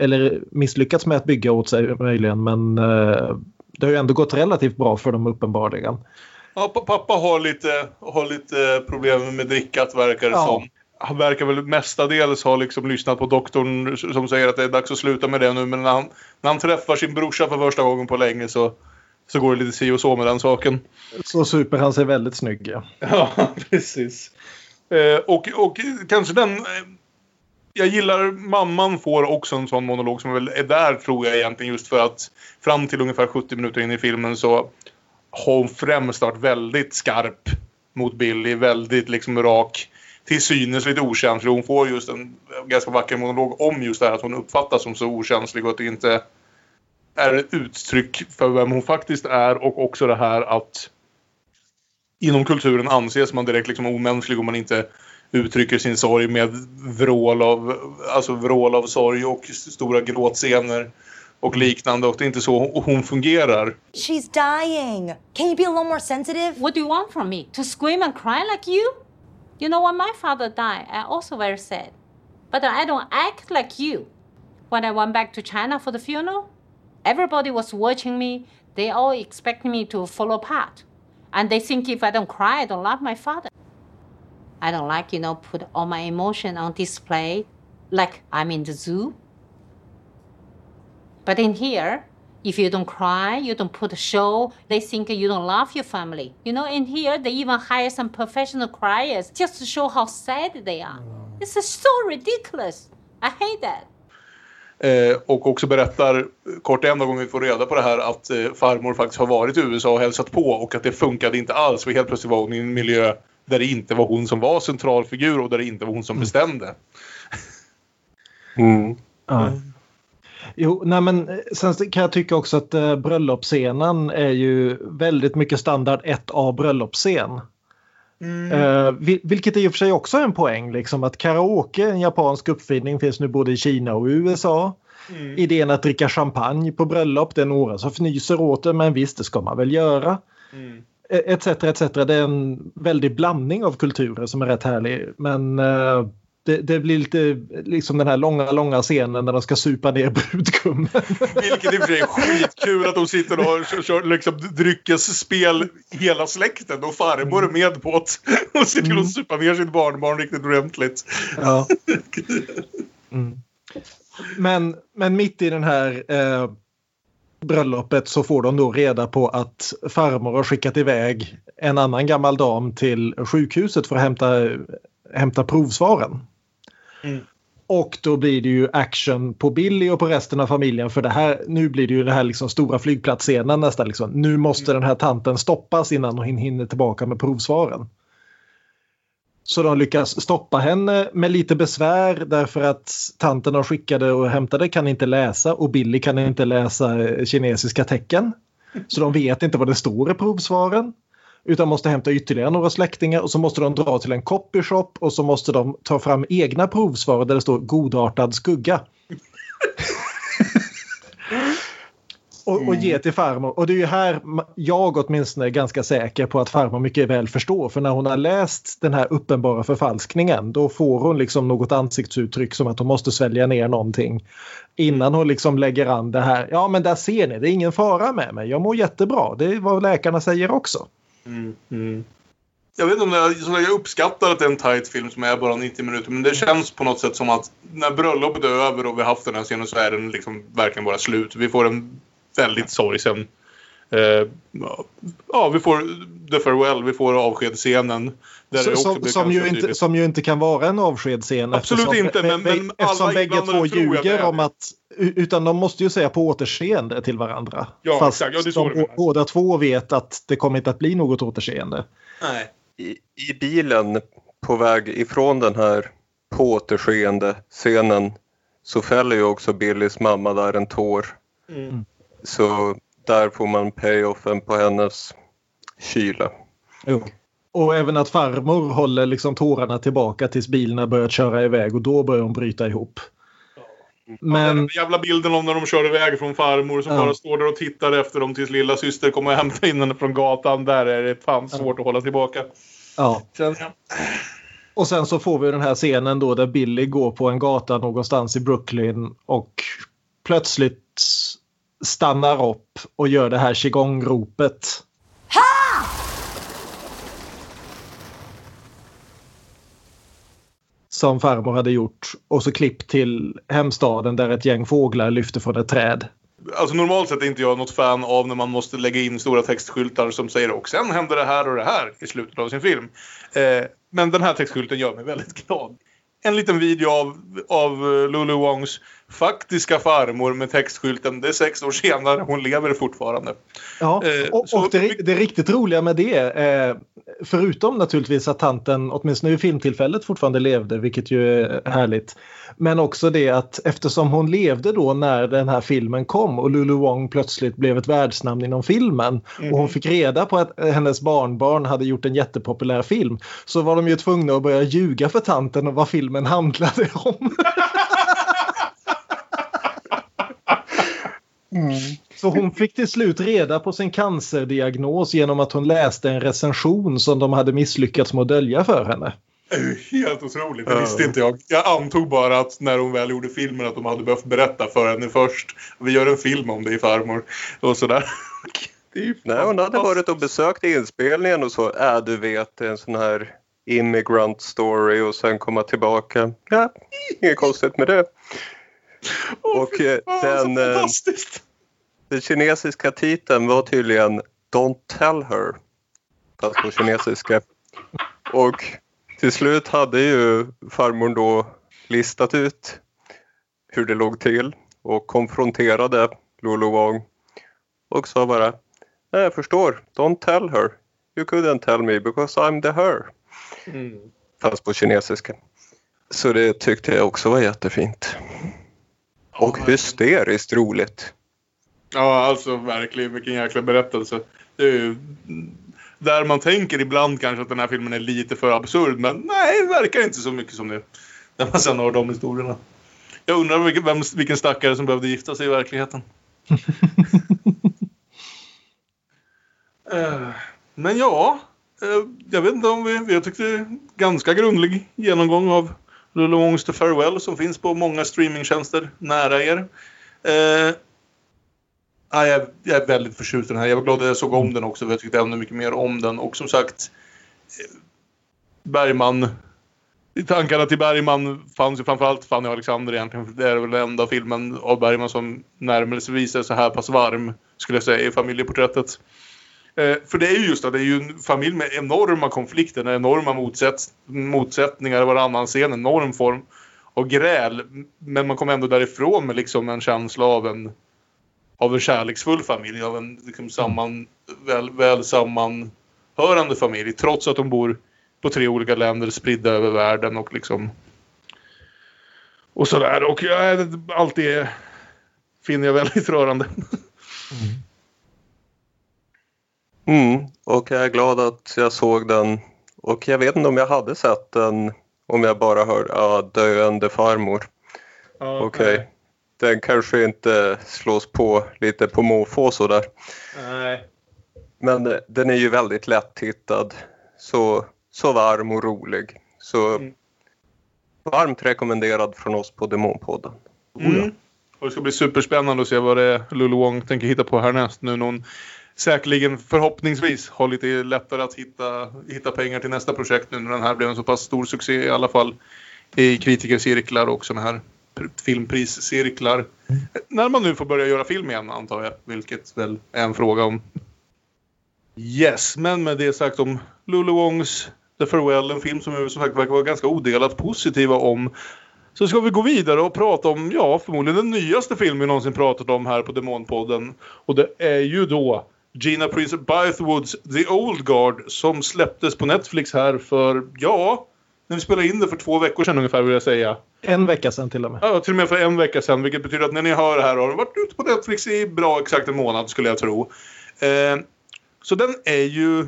Eller misslyckats med att bygga åt sig möjligen men eh, det har ju ändå gått relativt bra för dem uppenbarligen. Ja, pa- pappa har lite, har lite problem med drickat verkar det Ja. som. Han verkar väl mestadels ha liksom lyssnat på doktorn som säger att det är dags att sluta med det nu. Men när han, när han träffar sin brorsa för första gången på länge så, så går det lite si och så med den saken. Så super han sig väldigt snygg. Ja. Ja, precis. Eh, och, och kanske den... Eh, jag gillar mamman får också en sån monolog som väl är där tror jag egentligen just för att fram till ungefär 70 minuter in i filmen så har hon främst varit väldigt skarp mot Billy. Väldigt liksom rak, till synes lite okänslig. Hon får just en ganska vacker monolog om just det här att hon uppfattas som så okänslig och att det inte är ett uttryck för vem hon faktiskt är och också det här att inom kulturen anses man direkt liksom omänsklig om man inte uttrycker sin sorg med vrål av, alltså vrål av sorg och stora gråtscener och liknande och det är inte så hon fungerar. She's dying. Can you be a little more sensitive? What do you want from me? To scream and cry like you? You know, when my father died, I also very sad. But I don't act like you. When I went back to China for the funeral, everybody was watching me. They all expect me to fall apart. And they think if I don't cry, I don't love my father. I don't like, you know, put all my emotion on display like I'm in the zoo. But in here, if you don't cry, you don't put a show, they think you don't love your family. You know, in here, they even hire some professional criers just to show how sad they are. This is so ridiculous. I hate that. Eh, och också berättar kort en gång vi får reda på det här att eh, farmor faktiskt har varit i USA och hälsat på och att det funkade inte alls. För helt plötsligt var hon i en miljö där det inte var hon som var centralfigur och där det inte var hon som bestämde. Mm. Ja. Jo, nej men eh, sen kan jag tycka också att eh, bröllopsscenen är ju väldigt mycket standard 1A bröllopsscen. Mm. Eh, vil- vilket i och för sig också är en poäng, liksom att karaoke, en japansk uppfinning, finns nu både i Kina och USA. Mm. Idén att dricka champagne på bröllop, det är några som fnyser åt det, men visst, det ska man väl göra. Mm. Etc, etc. Det är en väldig blandning av kulturer som är rätt härlig. Men eh, det, det blir lite liksom den här långa, långa scenen när de ska supa ner brudgummen. Vilket i och för sig är skitkul att de sitter och kör, kör liksom dryckesspel hela släkten och farmor är med på det. Och ser till att supa ner sitt barnbarn riktigt ordentligt. Ja. Mm. Men, men mitt i den här eh, bröllopet så får de då reda på att farmor har skickat iväg en annan gammal dam till sjukhuset för att hämta, hämta provsvaren. Mm. Och då blir det ju action på Billy och på resten av familjen för det här, nu blir det ju den här liksom stora flygplatsscenen nästan. Liksom. Nu måste den här tanten stoppas innan hon hinner tillbaka med provsvaren. Så de lyckas stoppa henne med lite besvär därför att tanten de skickade och hämtade kan inte läsa och Billy kan inte läsa kinesiska tecken. Så de vet inte vad det står i provsvaren. Utan måste hämta ytterligare några släktingar och så måste de dra till en copyshop och så måste de ta fram egna provsvar där det står godartad skugga. och, och ge till farmor. Och det är ju här jag åtminstone är ganska säker på att farmor mycket väl förstår. För när hon har läst den här uppenbara förfalskningen då får hon liksom något ansiktsuttryck som att hon måste svälja ner någonting. Innan hon liksom lägger an det här. Ja men där ser ni, det är ingen fara med mig. Jag mår jättebra. Det är vad läkarna säger också. Mm. Mm. Jag vet inte om jag, jag uppskattar att det är en tight film som är bara 90 minuter. Men det känns på något sätt som att när bröllopet är över och vi har haft den här scenen så är den liksom verkligen bara slut. Vi får en väldigt sorgsen... Eh, ja, vi får The Farewell, vi får avskedsscenen. Där Så, det också som, som, ju inte, som ju inte kan vara en avskedsscen. Absolut eftersom- inte, men- bä- men eftersom alla bägge två ljuger om att... Utan de måste ju säga på återseende till varandra. Ja, Fast exakt. Ja, de båda två vet att det kommer inte att bli något återseende. Nej. I, I bilen på väg ifrån den här på återskeende scenen så fäller ju också Billys mamma där en tår. Mm. Så där får man payoffen på hennes kyla. Jo. Och även att farmor håller liksom tårarna tillbaka tills bilen har börjat köra iväg och då börjar hon bryta ihop. Men Den jävla bilden om när de kör iväg från farmor som Ja. bara står där och tittar efter dem tills lilla syster kommer och hämtar in henne från gatan. Där är det fan svårt att hålla tillbaka. ja. Sen, ja. Och sen så får vi den här scenen då där Billy går på en gata någonstans i Brooklyn och plötsligt stannar upp och gör det här qigong-ropet. Som farmor hade gjort och så klipp till hemstaden där ett gäng fåglar lyfter från ett träd. Alltså normalt sett är inte jag något fan av när man måste lägga in stora textskyltar som säger och sen händer det här och det här i slutet av sin film. Eh, men den här textskylten gör mig väldigt glad. En liten video av, av eh, Lulu Wongs faktiska farmor med textskylten det är sex år senare, hon lever fortfarande. Ja, Eh, och, så- och det, det riktigt roliga med det, eh, förutom naturligtvis att tanten åtminstone vid filmtillfället fortfarande levde, vilket ju är härligt. Men också det att eftersom hon levde då när den här filmen kom och Lulu Wong plötsligt blev ett världsnamn inom filmen och hon fick reda på att eh, hennes barnbarn hade gjort en jättepopulär film så var de ju tvungna att börja ljuga för tanten om vad filmen handlade om. Så hon fick till slut reda på sin cancerdiagnos genom att hon läste en recension som de hade misslyckats med att dölja för henne. Helt otroligt, det visste inte jag. Jag antog bara att när hon väl gjorde filmen att de hade behövt berätta för henne först. Vi gör en film om det i farmor. Och sådär. Nej, hon hade varit och besökt inspelningen och så. Äh, du vet, en sån här immigrant story och sen komma tillbaka. Ja, inget konstigt med det. Åh, och, eh, fan, den, eh! Den kinesiska titeln var tydligen Don't tell her. Fast på kinesiska. Och till slut hade ju farmor då listat ut hur det låg till och konfronterade Lulu Wong. Och sa bara Nej, jag förstår. Don't tell her. You couldn't tell me because I'm the her. Mm. Fast på kinesiska. Så det tyckte jag också var jättefint. Och hysteriskt roligt. Ja, alltså verkligen vilken jäkla berättelse. Det är ju där man tänker ibland kanske att den här filmen är lite för absurd. Men nej, det verkar inte så mycket som det. När man sen hör de historierna. Jag undrar vilken, vem, vilken stackare som behövde gifta sig i verkligheten. Eh, Men ja, eh, jag vet inte om vi... Jag tyckte ganska grundlig genomgång av Lulu Wongs The Farewell som finns på många streamingtjänster nära er. Eh, Ja, jag, jag är väldigt förtjust i den här. Jag var glad att jag såg om den också för jag tyckte ännu mycket mer om den. Och som sagt, eh, Bergman. Tankarna till Bergman fanns ju framförallt Fanny och Alexander egentligen. Det är väl den enda filmen av Bergman som närmelsevis är så här pass varm, skulle jag säga, i familjeporträttet. Eh, för det är ju just det, det är ju en familj med enorma konflikter, enorma motsätt, motsättningar i varannan scen, enorm form av gräl. Men man kommer ändå därifrån med liksom en känsla av en av en kärleksfull familj, av en liksom samman, väl, väl sammanhörande familj. Trots att de bor på tre olika länder spridda över världen och liksom och sådär. Och ja, allt det finner jag väldigt rörande. Mm, och jag är glad att jag såg den. Och jag vet inte om jag hade sett den om jag bara hörde ja, döende farmor. Okej. Den kanske inte slås på lite på måfå sådär. Nej. Men eh, den är ju väldigt lättittad. Så, så varm och rolig. Så Mm. varmt rekommenderad från oss på Demonpodden. Mm. Och det ska bli superspännande att se vad det är Lulu Wong tänker hitta på härnäst. Nu när hon säkerligen förhoppningsvis har lite lättare att hitta, hitta pengar till nästa projekt nu när den här blev en så pass stor succé i alla fall i kritikercirklar och sådana här filmpriscirklar. filmpriscirklar. När man nu får börja göra film igen antar jag, vilket väl är en fråga om. Yes, men med det sagt om Lulu Wongs The Farewell, en film som vi som sagt verkar vara ganska odelat positiva om. Så ska vi gå vidare och prata om, ja, förmodligen den nyaste film vi någonsin pratat om här på Demonpodden. Och det är ju då Gina Prince Bythwoods The Old Guard som släpptes på Netflix här för, ja, när vi spelade in det för två veckor sedan ungefär vill jag säga. En vecka sedan till och med. Ja, till och med för en vecka sedan, vilket betyder att när ni hör det här har den varit ute på Netflix i bra exakt en månad skulle jag tro. Eh, så den är ju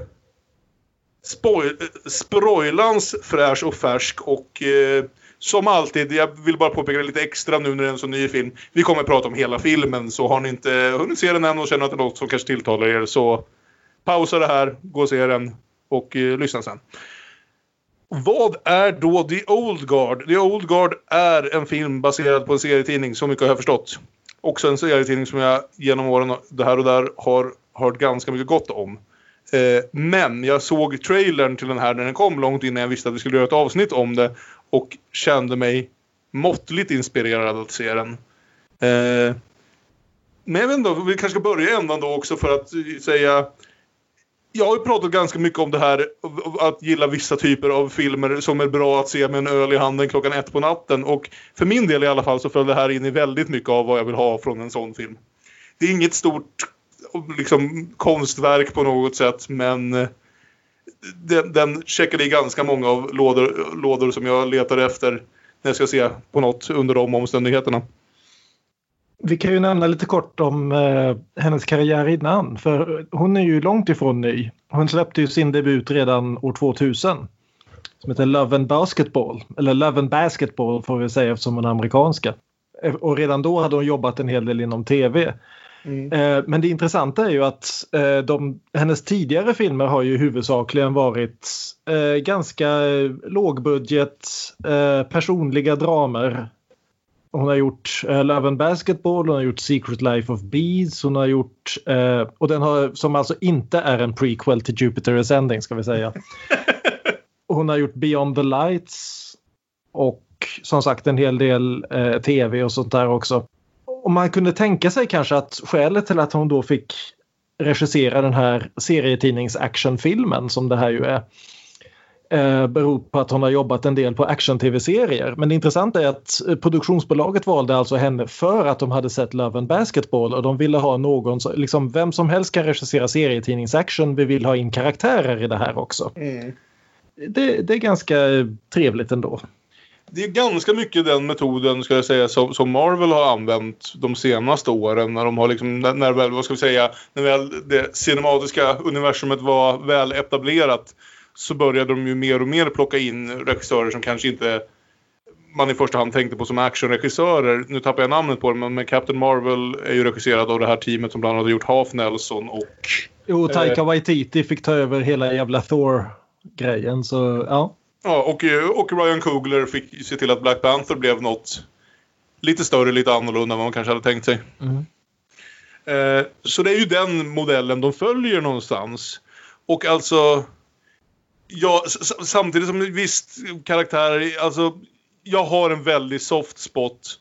spoil- sproilans fräsch och färsk och eh, som alltid, jag vill bara påpeka det lite extra nu när det är en så ny film. Vi kommer att prata om hela filmen så har ni inte hunnit se den än och känner att det är något som kanske tilltalar er så pausa det här, gå och se den och eh, lyssna sen. Vad är då The Old Guard? The Old Guard är en film baserad på en serietidning, så mycket har jag förstått. Också en serietidning som jag genom åren det här och där har hört ganska mycket gott om. Eh, men jag såg trailern till den här när den kom långt innan jag visste att vi skulle göra ett avsnitt om det och kände mig måttligt inspirerad att se den. Eh, men jag vet inte, vi kanske ska börja ändan då också för att säga jag har ju pratat ganska mycket om det här att gilla vissa typer av filmer som är bra att se med en öl i handen klockan ett på natten. Och för min del i alla fall så föll det här in i väldigt mycket av vad jag vill ha från en sån film. Det är inget stort liksom, konstverk på något sätt men eh, den, den checkade i ganska många av lådor, lådor som jag letar efter när jag ska se på något under de omständigheterna. Vi kan ju nämna lite kort om eh, hennes karriär innan. För hon är ju långt ifrån ny. Hon släppte ju sin debut redan år 2000. Som heter Love and Basketball. Eller Love and Basketball får vi säga eftersom hon är amerikanska. Eh, och redan då hade hon jobbat en hel del inom tv. Mm. Eh, men det intressanta är ju att eh, de, hennes tidigare filmer har ju huvudsakligen varit ganska lågbudget, personliga dramer hon har gjort uh, Love and Basketball, hon har gjort Secret Life of Bees, hon har gjort, uh, och den har, som alltså inte är en prequel till Jupiter Ascending ska vi säga. hon har gjort Beyond the Lights och som sagt en hel del uh, tv och sånt där också. Och man kunde tänka sig kanske att skälet till att hon då fick regissera den här serietidnings-actionfilmen som det här ju är eh, beror på att hon har jobbat en del på action-tv-serier. Men det intressanta är att eh, produktionsbolaget valde alltså henne för att de hade sett Love and Basketball och de ville ha någon, liksom vem som helst kan regissera serietidningsaction, vi vill ha in karaktärer i det här också. Mm. Det, det, är ganska trevligt ändå. Det är ganska mycket den metoden ska jag säga som, som, Marvel har använt de senaste åren när de har liksom, när väl, vad ska vi säga, när väl det cinematiska universumet var väl etablerat så började de ju mer och mer plocka in regissörer som kanske inte man i första hand tänkte på som actionregissörer. Nu tappar jag namnet på dem, men Captain Marvel är ju regisserad av det här teamet som bland annat har gjort Half Nelson och... Jo, Taika eh, Waititi fick ta över hela jävla Thor-grejen, så ja. Ja, och, och Ryan Coogler fick se till att Black Panther blev något lite större, lite annorlunda än vad man kanske hade tänkt sig. Mm. Eh, så det är ju den modellen de följer någonstans. Och alltså Ja, samtidigt som visst karaktär, alltså jag har en väldigt soft spot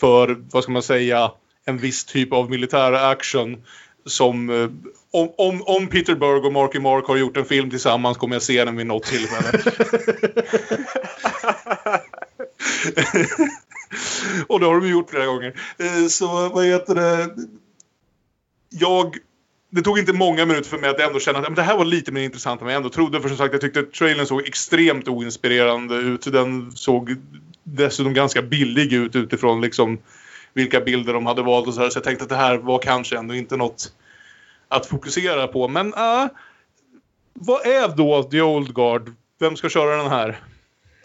för, vad ska man säga, en viss typ av militär action som eh, om, om, om Peter Berg och Marky Mark har gjort en film tillsammans kommer jag se den vid något tillfälle. och det har de gjort flera gånger. Eh, så vad heter det? Jag det tog inte många minuter för mig att ändå känna att det här var lite mer intressant än vad jag ändå trodde. För som sagt, jag tyckte att trailern såg extremt oinspirerande ut. Den såg dessutom ganska billig ut utifrån liksom vilka bilder de hade valt och så här. Så jag tänkte att det här var kanske ändå inte något att fokusera på. Men uh, vad är då The Old Guard? Vem ska köra den här?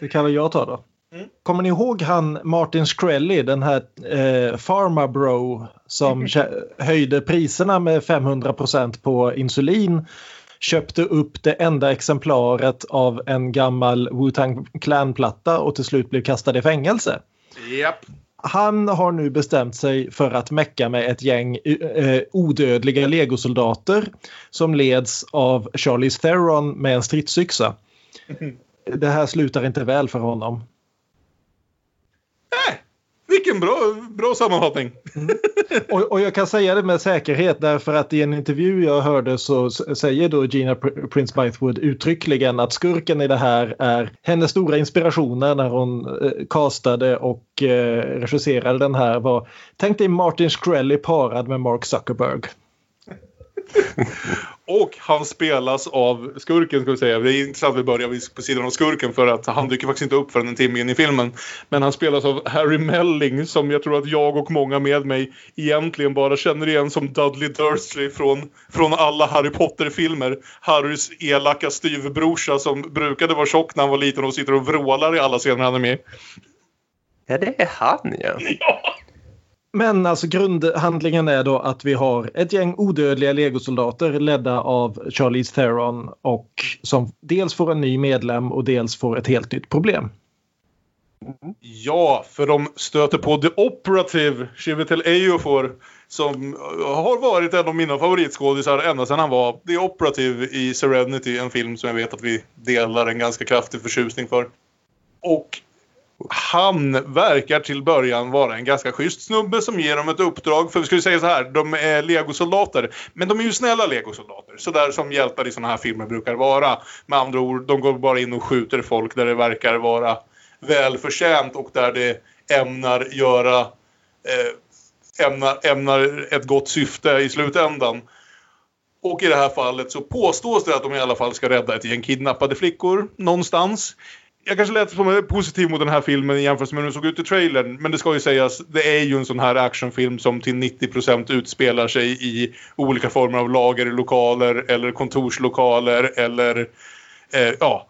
Det kan väl jag ta då. Mm. Kommer ni ihåg han Martin Shkreli, den här eh, Pharma Bro som mm. höjde priserna med 500 på insulin köpte upp det enda exemplaret av en gammal Wu-Tang Clan-platta och till slut blev kastad i fängelse. Yep. Han har nu bestämt sig för att mecka med ett gäng eh, odödliga legosoldater som leds av Charlie Theron med en stridsyxa. Mm. Det här slutar inte väl för honom. Vilken bra, bra sammanfattning. Mm. Och, och, jag kan säga det med säkerhet därför att i en intervju jag hörde så säger då Gina Prince Bythewood uttryckligen att skurken i det här är hennes stora inspirationer när hon eh, castade och eh, regisserade den här var Tänk dig Martin Shkreli parad med Mark Zuckerberg. Och han spelas av skurken, ska vi säga. Det är intressant att vi börjar på sidan av skurken för att han dyker faktiskt inte upp förrän en timme in i filmen. Men han spelas av Harry Melling som jag tror att jag och många med mig egentligen bara känner igen som Dudley Dursley från, från alla Harry Potter-filmer. Harrys elaka styvbrorsa som brukade vara tjock när han var liten och sitter och vrålar i alla scener han är med Ja, det är han ja. ja. Men alltså grundhandlingen är då att vi har ett gäng odödliga legosoldater ledda av Charlize Theron och som dels får en ny medlem och dels får ett helt nytt problem. Ja, för de stöter på The Operative, Chiwetel Ejiofor, som har varit en av mina favoritskådisar ända sedan han var The Operative i Serenity, en film som jag vet att vi delar en ganska kraftig förtjusning för. Och han verkar till början vara en ganska schysst snubbe som ger dem ett uppdrag. För vi skulle säga så här, de är legosoldater. Men de är ju snälla legosoldater. Sådär som hjältar i sådana här filmer brukar vara. Med andra ord, de går bara in och skjuter folk där det verkar vara välförtjänt och där det ämnar göra eh, ämnar, ämnar ett gott syfte i slutändan. Och i det här fallet så påstås det att de i alla fall ska rädda ett gäng kidnappade flickor någonstans. Jag kanske lät som är positiv mot den här filmen i jämförelse med hur den såg ut i trailern. Men det ska ju sägas, det är ju en sån här actionfilm som till 90% utspelar sig i olika former av lagerlokaler eller kontorslokaler eller eh, ja,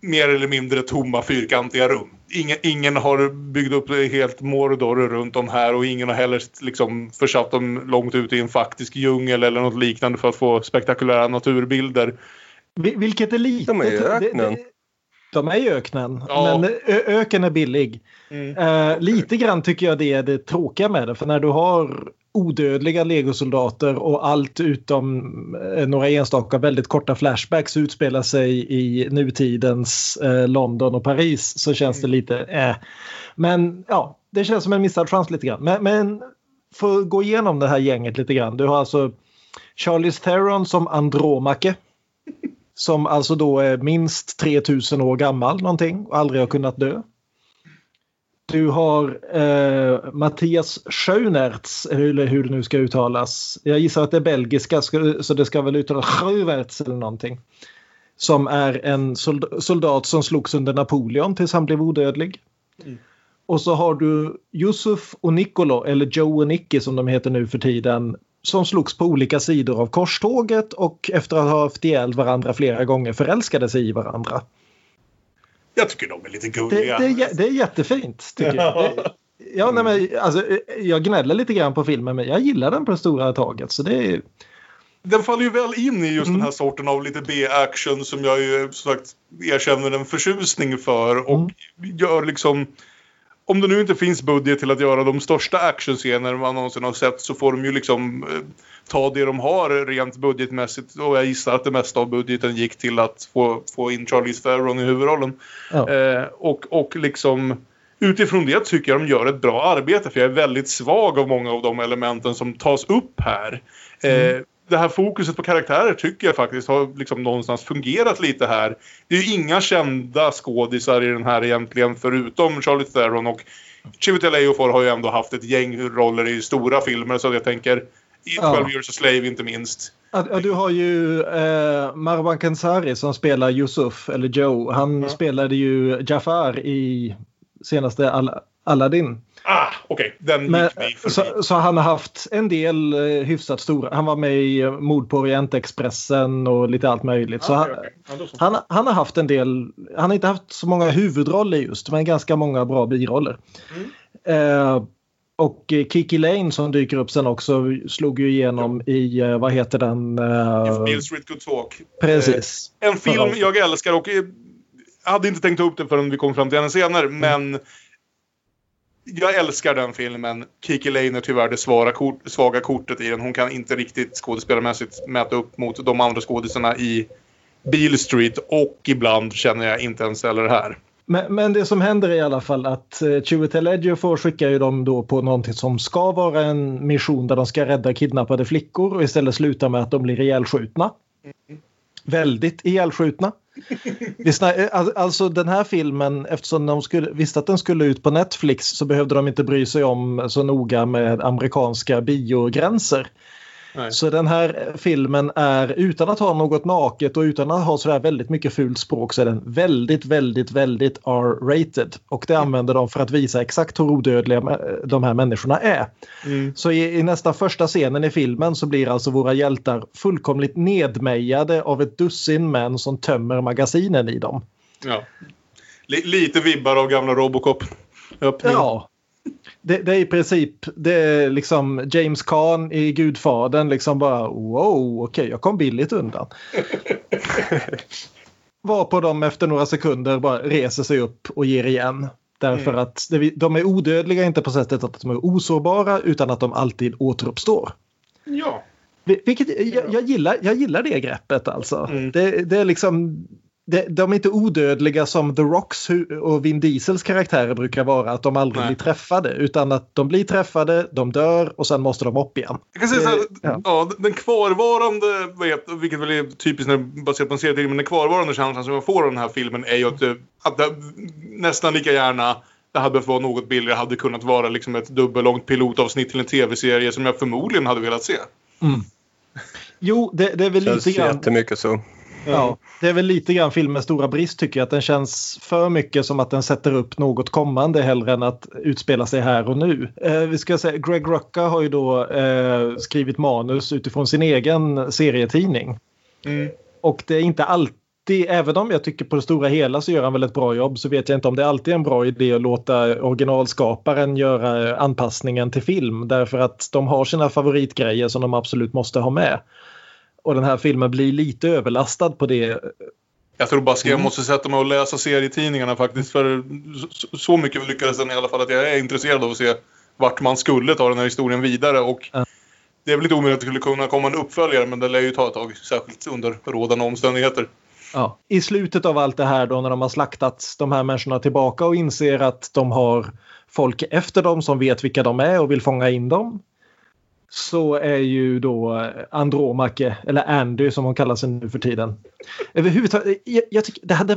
mer eller mindre tomma fyrkantiga rum. Ingen, ingen har byggt upp helt Mordor runt om här och ingen har heller liksom försatt dem långt ut i en faktisk djungel eller något liknande för att få spektakulära naturbilder. Vil- Vilket är lite... De är i öknen. De är i öknen, Ja. men öken är billig. Mm. Eh, lite grann tycker jag det är det tråkiga med det. För när du har odödliga legosoldater och allt utom eh, några enstaka väldigt korta flashbacks utspelar sig i nutidens eh, London och Paris så känns det lite eh. Men ja, det känns som en missad chans lite grann. Men, men för att gå igenom det här gänget lite grann. Du har alltså Charlize Theron som Andromake. Som alltså då är minst 3000 år gammal någonting och aldrig har kunnat dö. Du har eh, Mattias Schönertz, eller hur det nu ska uttalas. Jag gissar att det är belgiska ska- så det ska väl uttalas Schönertz eller någonting. Som är en sold- soldat som slogs under Napoleon tills han blev odödlig. Och så har du Yusuf och Nicolo, eller Joe och Nicky som de heter nu för tiden, som slogs på olika sidor av korståget och efter att ha haft ihjäl varandra flera gånger förälskade sig i varandra. Jag tycker de är lite Det, gulliga. det, är, jä- det är jättefint tycker jag. Det, ja, nej, men, alltså, jag gnäller lite grann på filmen men jag gillar den på det stora taget. Så det är, Den faller ju väl in i just Mm. den här sorten av lite B-action som jag ju som sagt erkänner en förtjusning för och Mm. gör liksom om det nu inte finns budget till att göra de största actionscener man någonsin har sett så får de ju liksom eh, ta det de har rent budgetmässigt och jag gissar att det mesta av budgeten gick till att få, få in Charlize Theron i huvudrollen. ja. Eh, och, och liksom utifrån det tycker jag de gör ett bra arbete för jag är väldigt svag av många av de elementen som tas upp här. Eh, Det här fokuset på karaktärer tycker jag faktiskt har liksom någonstans fungerat lite här. Det är ju inga kända skådisar i den här egentligen förutom Charlie Theron och Chiwetel Ejiofor har ju ändå haft ett gäng roller i stora filmer så jag tänker i 12 Ja. years a slave inte minst. Ja, ja, du har ju eh, Marwan Kenzari som spelar Yusuf, eller Joe. Han spelade ju Jafar i senaste Al- Aladdin. Ah, okej. Den Men, gick mig förbi. så, så han har haft en del eh, hyfsat stora. Han var med i eh, Mord på Orientexpressen och lite allt möjligt. Så Ah, han, okej, okej. Ja, då så. han, han har haft en del, han har inte haft så många huvudroller just, men ganska många bra biroller. Eh, och eh, Kiki Lane som dyker upp sen också slog ju igenom i, eh, vad heter den? Eh, If Bill Street Could Talk. precis. En film jag älskar och eh, jag hade inte tänkt ta upp den förrän vi kom fram till den senare. Men jag älskar den filmen. Kiki Lane är tyvärr det svaga, kort, svaga kortet i den. Hon kan inte riktigt skådespelarmässigt mäta upp mot de andra skådisarna i Beale Street. Och ibland känner jag inte ens heller här. Men, men det som händer är i alla fall att uh, Chiwetel Ejiofor skickar ju dem då på någonting som ska vara en mission där de ska rädda kidnappade flickor och istället slutar med att de blir ihjälskjutna. Väldigt ihjälskjutna. Vi eh, alltså den här filmen, eftersom de skulle, visste att den skulle ut på Netflix så behövde de inte bry sig om så noga med amerikanska biogränser. Nej. Så den här filmen är utan att ha något naket och utan att ha sådär väldigt mycket fult språk så är den väldigt, väldigt, väldigt R-rated. Och det använder de för att visa exakt hur odödliga de här människorna är. Så i, i nästan första scenen i filmen så blir alltså våra hjältar fullkomligt nedmejade av ett dussin män som tömmer magasinen i dem. Ja. Li- lite vibbar av gamla Robocop. Öppning. Ja. Det, det är i princip det är liksom James Caan i Gudfadern liksom bara wow okej jag kom billigt undan. Varpå de efter några sekunder bara reser sig upp och ger igen. Därför att det, de är odödliga inte på sättet att de är osårbara utan att de alltid återuppstår. ja. Vil- Vilket, jag, jag, gillar, jag gillar det greppet alltså. Mm. Det, det är liksom de, de är inte odödliga som The Rocks och Vin Diesels karaktärer brukar vara. Att de aldrig Nej. blir träffade. Utan att de blir träffade, de dör och sen måste de upp igen. Jag kan säga så här, Eh, ja. ja. den kvarvarande, vet, vilket väl är typiskt det baserat på en serie, men den kvarvarande känslan som jag får av den här filmen är ju att, det, att det nästan lika gärna det hade behövt vara något billigare, hade kunnat vara liksom ett dubbellångt pilotavsnitt till en tv-serie som jag förmodligen hade velat se. Jo, det, det är väl Känns lite grann... jättemycket så. Ja, det är väl lite grann filmens stora brist tycker jag. Att den känns för mycket som att den sätter upp något kommande hellre än att utspela sig här och nu. Eh, vi ska säga, Greg Rucka har ju då eh, skrivit manus utifrån sin egen serietidning. Och det är inte alltid, även om jag tycker på det stora hela så gör han väl ett bra jobb så vet jag inte om det alltid är en bra idé att låta originalskaparen göra anpassningen till film. Därför att de har sina favoritgrejer som de absolut måste ha med. Och den här filmen blir lite överlastad på det. Jag tror bara att Mm. jag måste sätta mig och läsa serietidningarna faktiskt. För så, mycket lyckades den i alla fall att jag är intresserad av att se vart man skulle ta den här historien vidare. Och Ja. Det är väl lite omöjligt att det skulle kunna komma en uppföljare men det lär ju ta ett tag. Särskilt under rådande omständigheter. Ja. I slutet av allt det här då när de har slaktat de här människorna tillbaka och inser att de har folk efter dem som vet vilka de är och vill fånga in dem. Så är ju då Andromake, eller Andy som hon kallar sig nu för tiden. Överhuvudtaget, jag, jag tycker det hade,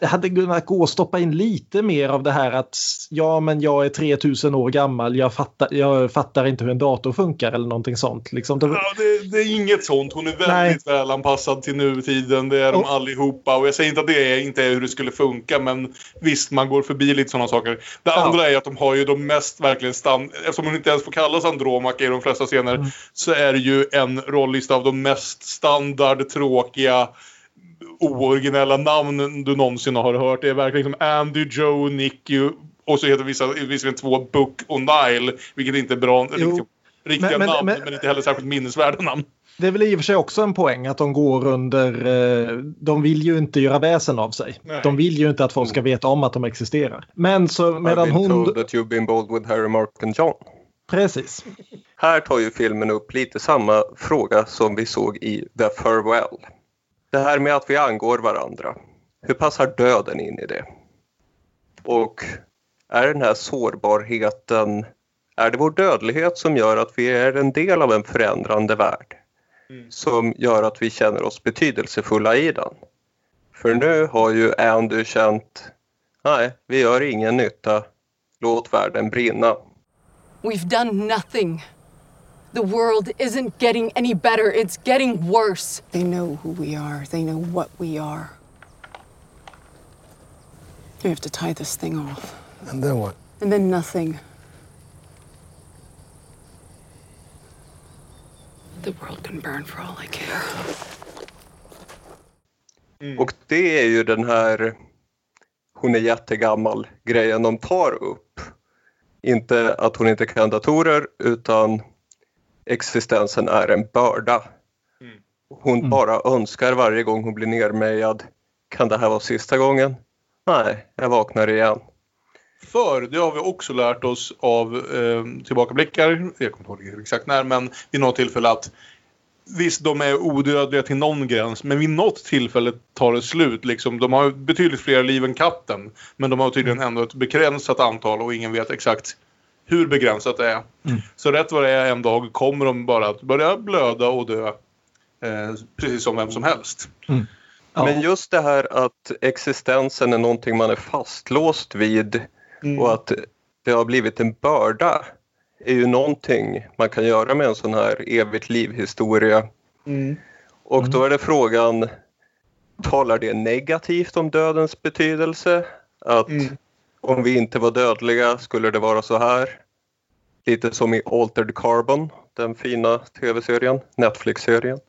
det hade kunnat gå att stoppa in lite mer av det här att ja men jag är 3000 år gammal, jag fattar, jag fattar inte hur en dator funkar eller någonting sånt. Liksom, Ja, det, det är inget sånt. Hon är väldigt Nej. väl anpassad till nutiden. Det är de Och- allihopa. Och jag säger inte att det är, inte är hur det skulle funka. Men visst, man går förbi lite sådana saker. Det Ja. andra är att de har ju de mest verkligen stand... Eftersom hon inte ens får kallas Andromaca i de flesta scener. Mm. Så är det ju en rollista av de mest standard, tråkiga ooriginella namn du någonsin har hört. Det är verkligen som Andy, Joe, Nicky och så heter vissa, visserligen två Book och Nile. Vilket inte är bra. Riktiga, riktiga Men- men- namn, men, men- inte heller särskilt minnesvärda namn. Det är väl i och för sig också en poäng att de går under... Eh, de vill ju inte göra väsen av sig. Nej. De vill ju inte att folk ska veta om att de existerar. Men så I've medan been hon... told that you've been bold with Harry, Mark and John. Precis. Här tar ju filmen upp lite samma fråga som vi såg i The Farewell. Det här med att vi angår varandra. Hur passar döden in i det? Och är den här sårbarheten, är det vår dödlighet som gör att vi är en del av en förändrande värld? Som gör att vi känner oss betydelsefulla i den? För nu har ju Andy känt, nej, vi gör ingen nytta, låt världen brinna. We've done nothing. The world isn't getting any better, it's getting worse. They know who we are. They know what we are. We have to tie this thing off. And then what? And then nothing. The world can burn for all I care. Mm. Och det är ju den här hon är jättegammal grejen de tar upp. Inte att hon inte kan datorer utan existensen är en börda. Hon bara önskar varje gång hon blir nermejad. Kan det här vara sista gången? Nej, jag vaknar igen. För det har vi också lärt oss av eh, tillbakablickar, jag kommer inte ihåg exakt när, men vid något tillfälle att visst, de är odödliga till någon gräns, men vid något tillfälle tar det slut. Liksom. De har betydligt fler liv än katten, men de har tydligen ändå ett begränsat antal och ingen vet exakt hur begränsat det är. Så rätt vad det är en dag kommer de bara att börja blöda och dö. Eh, precis som vem som helst. Ja. Men just det här att existensen är någonting man är fastlåst vid och att det har blivit en börda är ju någonting man kan göra med en sån här evigt liv-historia. Och då är det frågan, talar det negativt om dödens betydelse? Att om vi inte var dödliga skulle det vara så här? Lite som i Altered Carbon, den fina tv-serien, Netflix-serien.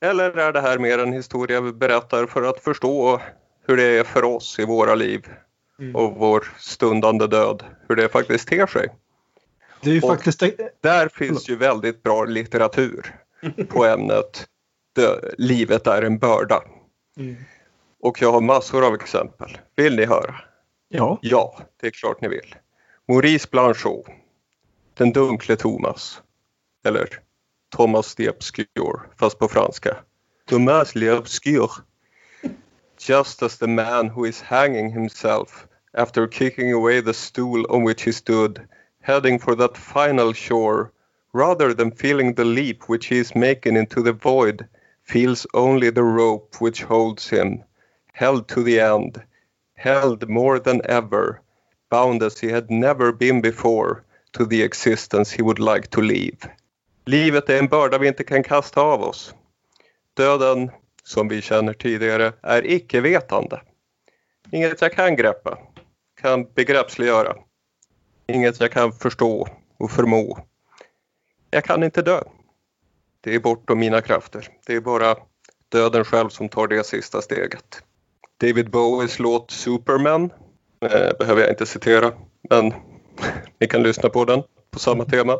Eller är det här mer en historia vi berättar för att förstå hur det är för oss i våra liv och vår stundande död, hur det faktiskt ter sig? Det är faktiskt... Där finns ju väldigt bra litteratur på ämnet dö, livet är en börda. Och jag har massor av exempel. Vill ni höra? Ja. Ja, det är klart ni vill. Maurice Blanchot, Den dunkle Thomas. Eller Thomas the Obscure, fast på franska. Thomas le Obscure. just as the man who is hanging himself after kicking away the stool on which he stood, heading for that final shore, rather than feeling the leap which he is making into the void, feels only the rope which holds him, held to the end, held more than ever, bound as he had never been before to the existence he would like to leave. Livet är en börda vi inte kan kasta av oss. Döden, som vi känner tidigare, är icke-vetande. Inget jag kan greppa, kan begreppsliggöra. Inget jag kan förstå och förmå. Jag kan inte dö. Det är bortom mina krafter. Det är bara döden själv som tar det sista steget. David Bowies låt Superman eh, behöver jag inte citera, men ni kan lyssna på den på samma tema.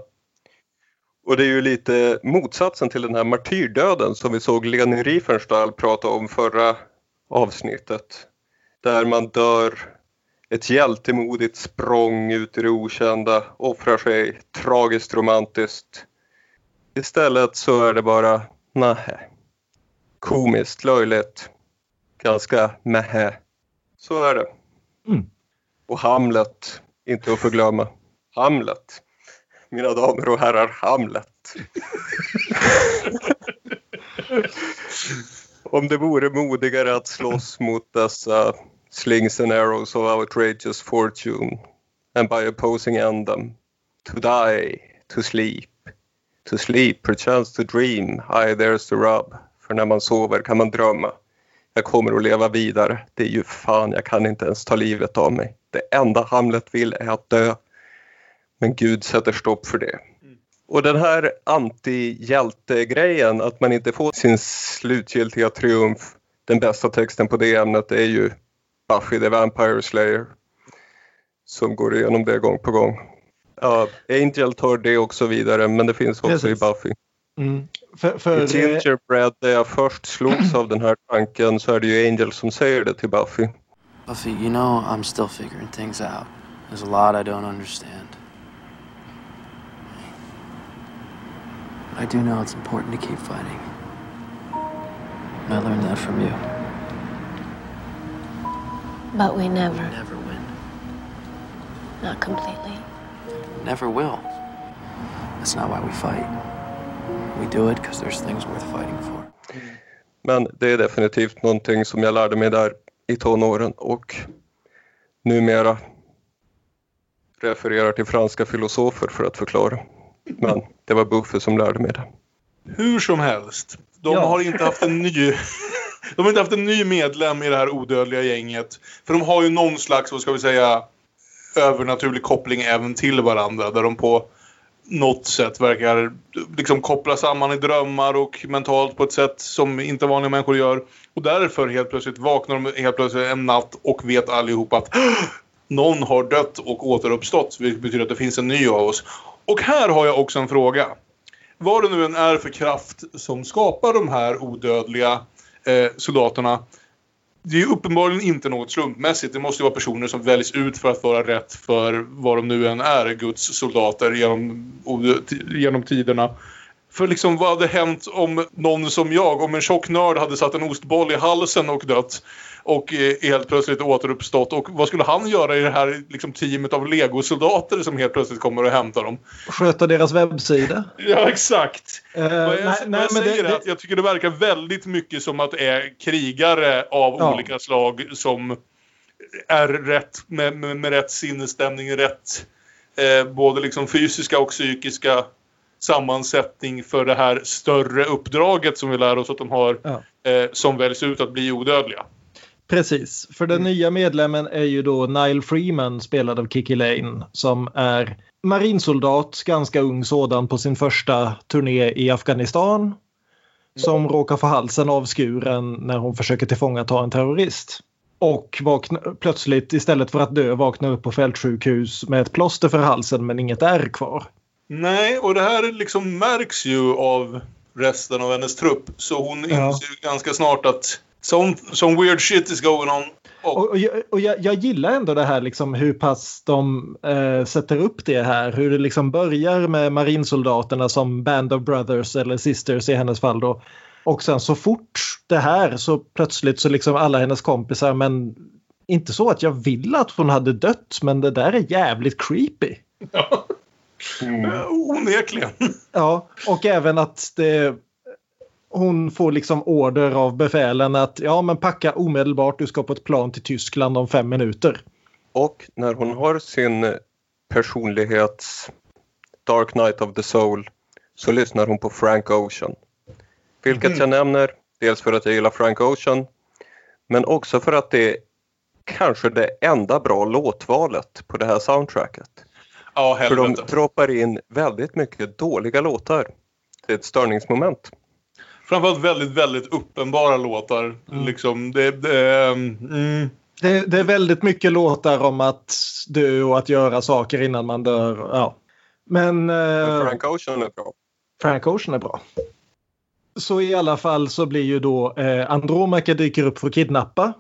Och det är ju lite motsatsen till den här martyrdöden som vi såg Leni Riefenstahl prata om förra avsnittet. Där man dör ett hjältemodigt språng ut i det okända, offrar sig tragiskt romantiskt. Istället så är det bara nähä. Komiskt, löjligt, ganska mähä. Så är det. Mm. Och Hamlet, inte att förglömma. Hamlet. Mina damer och herrar, Hamlet. Om det vore modigare att slåss mot dessa slings and arrows of outrageous fortune and by opposing end them. To die, to sleep, to sleep, perchance to dream, aye there's the rub. För när man sover kan man drömma. Jag kommer att leva vidare. Det är ju fan, jag kan inte ens ta livet av mig. Det enda Hamlet vill är att dö. Men Gud sätter stopp för det. Och den här anti-hjälte-grejen, att man inte får sin slutgiltiga triumf, den bästa texten på det ämnet är ju Buffy the Vampire Slayer. Som går igenom det gång på gång. Ja, Angel tar det också vidare, men det finns också Precis. i Buffy. Mm. För, för, I Gingerbread, där jag först slogs av den här tanken, så är det ju Angel som säger det till Buffy. Buffy, you know I'm still figuring things out. There's a lot I don't understand. I do know it's important to keep fighting. And I learned that from you. But we never, Never win. not completely. Never will. That's not why we fight. We do it because there's things worth fighting for. Men det är definitivt någonting som jag lärde mig där i tonåren och numera refererar till franska filosofer för att förklara. Men det var Buffy som lärde mig det. Hur som helst. De Ja. har inte haft en ny... De har inte haft en ny medlem i det här odödliga gänget. För de har ju någon slags, vad ska vi säga, övernaturlig koppling även till varandra. Där de på något sätt verkar liksom koppla samman i drömmar och mentalt på ett sätt som inte vanliga människor gör. Och därför helt plötsligt vaknar de helt plötsligt en natt och vet allihop att någon har dött och återuppstått. Vilket betyder att det finns en ny av oss. Och här har jag också en fråga. Vad det nu än är för kraft som skapar de här odödliga eh, soldaterna. Det är uppenbarligen inte något slumpmässigt. Det måste ju vara personer som väljs ut för att vara rätt för vad de nu än är, Guds soldater genom, genom tiderna. För liksom vad hade hänt om någon som jag, om en tjock nörd hade satt en ostboll i halsen och dött och eh, helt plötsligt återuppstått och vad skulle han göra i det här liksom, teamet av legosoldater som helt plötsligt kommer och hämtar dem? Sköta deras webbsida. Ja, exakt. Eh, Vad jag, nej, vad säger det- att jag tycker det verkar väldigt mycket som att det är krigare av Ja. olika slag som är rätt med, med, med rätt sinnesstämning, rätt eh, både liksom fysiska och psykiska sammansättning för det här större uppdraget som vi lär oss att de har Ja. eh, som väljs ut att bli odödliga. Precis, för den nya medlemmen är ju då Nile Freeman spelad av Kiki Lane som är marinsoldat, ganska ung sådan på sin första turné i Afghanistan. Som råkar få halsen avskuren när hon försöker tillfångata en terrorist. Och vakna, plötsligt istället för att dö vaknar upp på fältsjukhus med ett plåster för halsen men inget ärr kvar. Nej, och det här liksom märks ju av resten av hennes trupp. Så hon Ja. inser ju ganska snart att some, some weird shit is going on. Och, och, jag, och jag, jag gillar ändå det här liksom hur pass de eh, sätter upp det här. Hur det liksom börjar med marinsoldaterna som Band of Brothers eller Sisters i hennes fall då. Och sen så fort det här så plötsligt så liksom alla hennes kompisar men inte så att jag vill att hon hade dött men det där är jävligt creepy. Ja. Mm. Onekligen. Ja, och även att det, hon får liksom order av befälen att ja men packa omedelbart, du ska på ett plan till Tyskland om fem minuter. Och när hon har sin personlighets Dark Knight of the Soul så lyssnar hon på Frank Ocean. Vilket mm. jag nämner, dels för att jag gillar Frank Ocean men också för att det är kanske det enda bra låtvalet på det här soundtracket. Ja, för de droppar in väldigt mycket dåliga låtar. Det är ett störningsmoment. Framförallt väldigt, väldigt uppenbara låtar. Mm. Liksom, det, det, mm. det, det, är väldigt mycket låtar om att dö och att göra saker innan man dör. Ja. Men, eh, Frank Ocean är bra. Frank Ocean är bra. Så i alla fall så blir ju då eh, Andromaca dyker upp för att kidnappa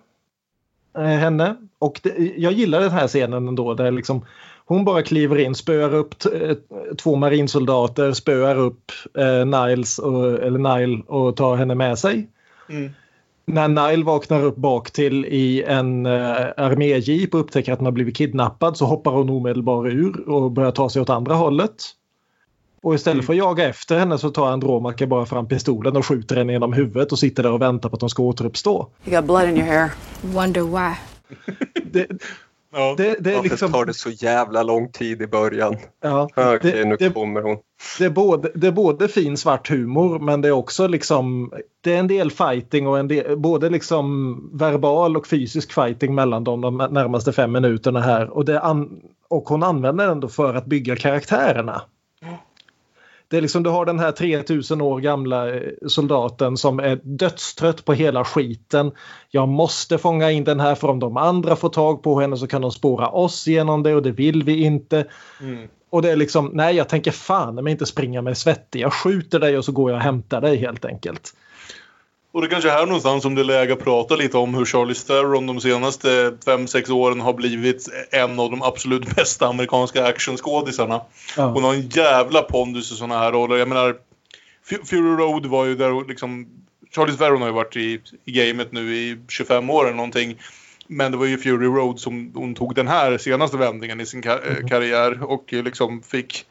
eh, henne. Och det, jag gillar den här scenen ändå där liksom hon bara kliver in, spöar upp eh, två marinsoldater, spöar upp eh, Niles och, eller Nile och tar henne med sig. Mm. När Nile vaknar upp bak till i en eh, arméjeep och upptäcker att har blivit kidnappad så hoppar hon omedelbart ur och börjar ta sig åt andra hållet. Och istället för att jaga efter henne så tar Andromaca bara fram pistolen och skjuter henne genom huvudet och sitter där och väntar på att hon ska återuppstå. You got blood in your hair. Wonder why. det, Ja. Det, det Varför liksom... tar det så jävla lång tid i början? Ja, Okej, okay, nu det, kommer hon. Det är, både, det är både fin svart humor men det är också liksom det är en del fighting och en del, både liksom verbal och fysisk fighting mellan dem de närmaste fem minuterna här och, det an, och hon använder den ändå för att bygga karaktärerna. Det är liksom, du har den här 3000 år gamla eh, soldaten som är dödstrött på hela skiten. Jag måste fånga in den här för om de andra får tag på henne så kan de spåra oss genom det och det vill vi inte. Mm. Och det är liksom, nej jag tänker fan men inte springa mig svettig. Jag skjuter dig och så går jag och hämtar dig helt enkelt. Och det kanske är här någonstans som det är läge att prata lite om hur Charlie Theron de senaste 5-6 åren har blivit en av de absolut bästa amerikanska actionskådisarna. Ja. Hon har en jävla pondus i sådana här roller. Jag menar, Fury Road var ju där liksom... Charlie Theron har ju varit i, i gamet nu i 25 år eller någonting. Men det var ju Fury Road som hon tog den här senaste vändningen i sin kar mm. karriär och liksom fick,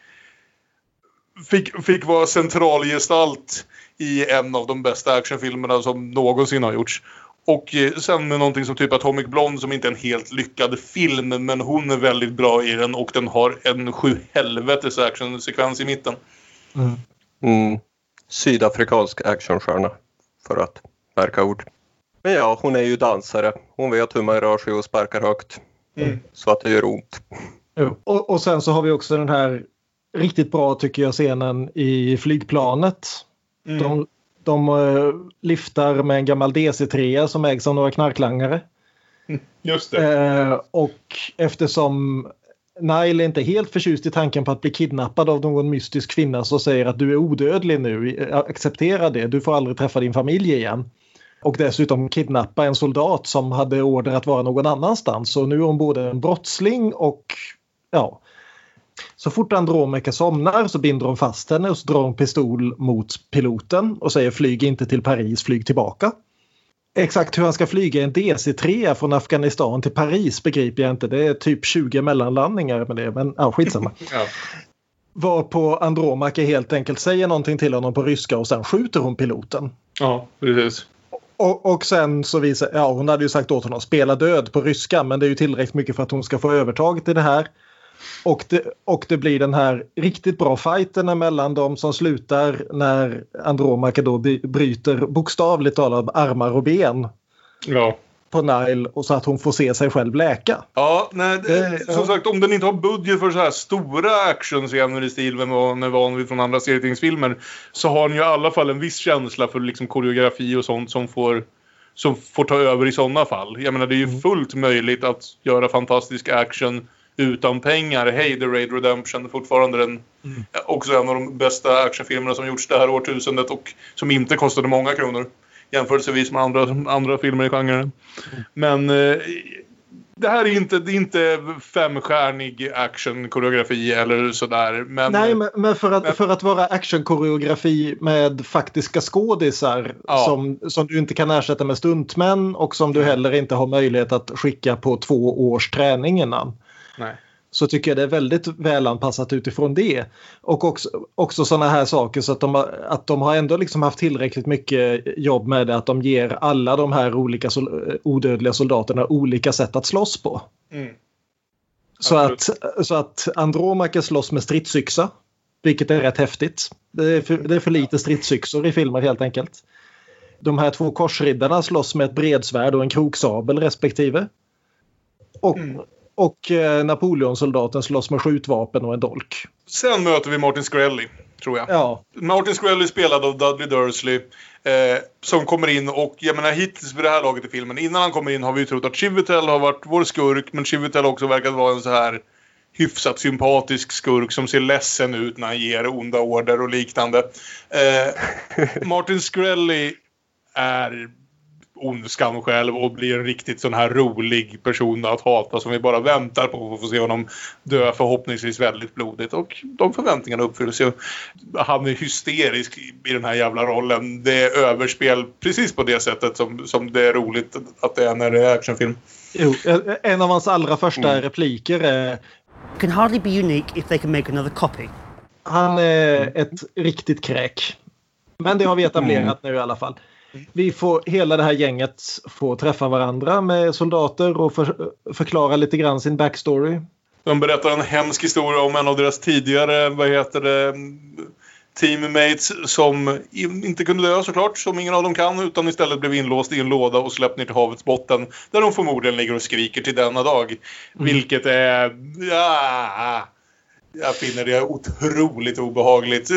fick, fick vara centralgestalt i en av de bästa actionfilmerna som någonsin har gjorts. Och eh, sen med någonting som typ Atomic Blonde som inte är en helt lyckad film men hon är väldigt bra i den och den har en sju helvetes actionsekvens i mitten. Mm. Mm. Sydafrikansk actionstjärna för att märka ord. Men ja, hon är ju dansare. Hon vet hur man rör sig och sparkar högt. Mm. Så att det gör ont. Och, och sen så har vi också den här riktigt bra tycker jag scenen i flygplanet Mm. De, de uh, lyftar med en gammal DC3 som ägs av några knarklangare. Just det. Uh, och eftersom Nile är inte helt förtjust i tanken på att bli kidnappad av någon mystisk kvinna som säger att du är odödlig nu, acceptera det, du får aldrig träffa din familj igen. Och dessutom kidnappa en soldat som hade order att vara någon annanstans. Så nu är hon både en brottsling och ja, så fort Andromeca somnar så binder hon fast henne och så drar hon pistol mot piloten och säger flyg inte till Paris, flyg tillbaka. Exakt hur han ska flyga en DC-3 från Afghanistan till Paris begriper jag inte. Det är typ 20 mellanlandningar med det, men ja, skitsamma. ja. Varpå Andromaca helt enkelt säger någonting till honom på ryska och sen skjuter hon piloten. Ja, precis. Och, och sen så visar, ja hon hade ju sagt åt honom spela död på ryska men det är ju tillräckligt mycket för att hon ska få övertaget i det här. Och det, och det blir den här riktigt bra fighten mellan dem som slutar när Andromaca då bryter bokstavligt talat armar och ben. Ja. På Nile och så att hon får se sig själv läka. Ja, nej, det, som ja. sagt om den inte har budget för så här stora actionscener i stil med vad man är van vid från andra serietidningsfilmer så har den ju i alla fall en viss känsla för liksom koreografi och sånt som får som får ta över i sådana fall. Jag menar det är ju mm. fullt möjligt att göra fantastisk action utan pengar. Hej, The Raid Redemption fortfarande den, mm. också en av de bästa actionfilmerna som gjorts det här årtusendet och som inte kostade många kronor jämförelsevis med andra, andra filmer i genren. Mm. Men eh, Det här är inte, det är inte femstjärnig actionkoreografi eller sådär. Men, Nej, men, men, för, att, för att vara actionkoreografi med faktiska skådisar Ja. som, som du inte kan ersätta med stuntmän och som du heller inte har möjlighet att skicka på två års träning innan. Nej. Så tycker jag det är väldigt välanpassat utifrån det. Och också, också sådana här saker så att de, har, att de har ändå liksom haft tillräckligt mycket jobb med det att de ger alla de här olika sol, odödliga soldaterna olika sätt att slåss på. Mm. Så att, så att Andromache slåss med stridsyxa. Vilket är rätt häftigt. Det är för, det är för lite stridsyxor i filmer helt enkelt. De här två korsriddarna slåss med ett bredsvärd och en kroksabel respektive. Och, och eh, Napoleonsoldaten slåss med skjutvapen och en dolk. Sen möter vi Martin Skrelly, tror jag. Ja. Martin Skrelly spelad av Dudley Dursley. Eh, som kommer in och jag menar hittills vid det här laget i filmen. Innan han kommer in har vi ju trott att Chivitel har varit vår skurk. Men Chivitel har också verkat vara en så här hyfsat sympatisk skurk som ser ledsen ut när han ger onda order och liknande. Eh, Martin Skrelly är ondskan själv och blir en riktigt sån här rolig person att hata som vi bara väntar på att få se honom dö förhoppningsvis väldigt blodigt. Och de förväntningarna uppfylls ju. Han är hysterisk i den här jävla rollen. Det är överspel precis på det sättet som, som det är roligt att det är när det är actionfilm. Jo, en av hans allra första repliker är can hardly be unique if they can make another copy. Han är ett riktigt kräk. Men det har vi etablerat nu i alla fall. Vi får hela det här gänget få träffa varandra med soldater och för, förklara lite grann sin backstory. De berättar en hemsk historia om en av deras tidigare, vad heter det, teammates som inte kunde dö såklart, som ingen av dem kan, utan istället blev inlåst i en låda och släppt ner till havets botten. Där de förmodligen ligger och skriker till denna dag. Vilket är... Ja, jag finner det otroligt obehagligt.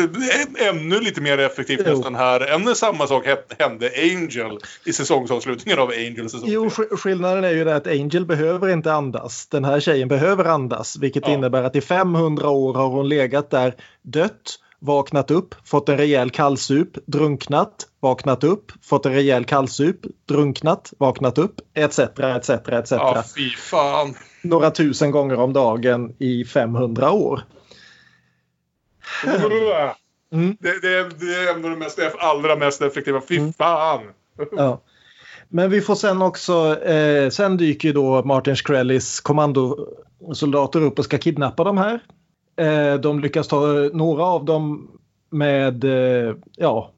Ännu lite mer effektivt Jo. nästan här än när samma sak hä- hände Angel i säsongsavslutningen av Angel säsong Jo, sk- skillnaden är ju det att Angel behöver inte andas. Den här tjejen behöver andas, vilket innebär att i 500 år har hon legat där dött, vaknat upp, fått en rejäl kallsup, drunknat, vaknat upp, fått en rejäl kallsup, drunknat, vaknat upp, etc. etc. etc. Ja, fy fan. Några tusen gånger om dagen i 500 år. Mm. Det, det, det är ändå det mest, allra mest effektiva. Fy Mm. fan! Ja. Men vi får sen också, eh, sen dyker ju då Martin Shkrellis kommandosoldater upp och ska kidnappa de här. Eh, de lyckas ta några av dem med eh, ja,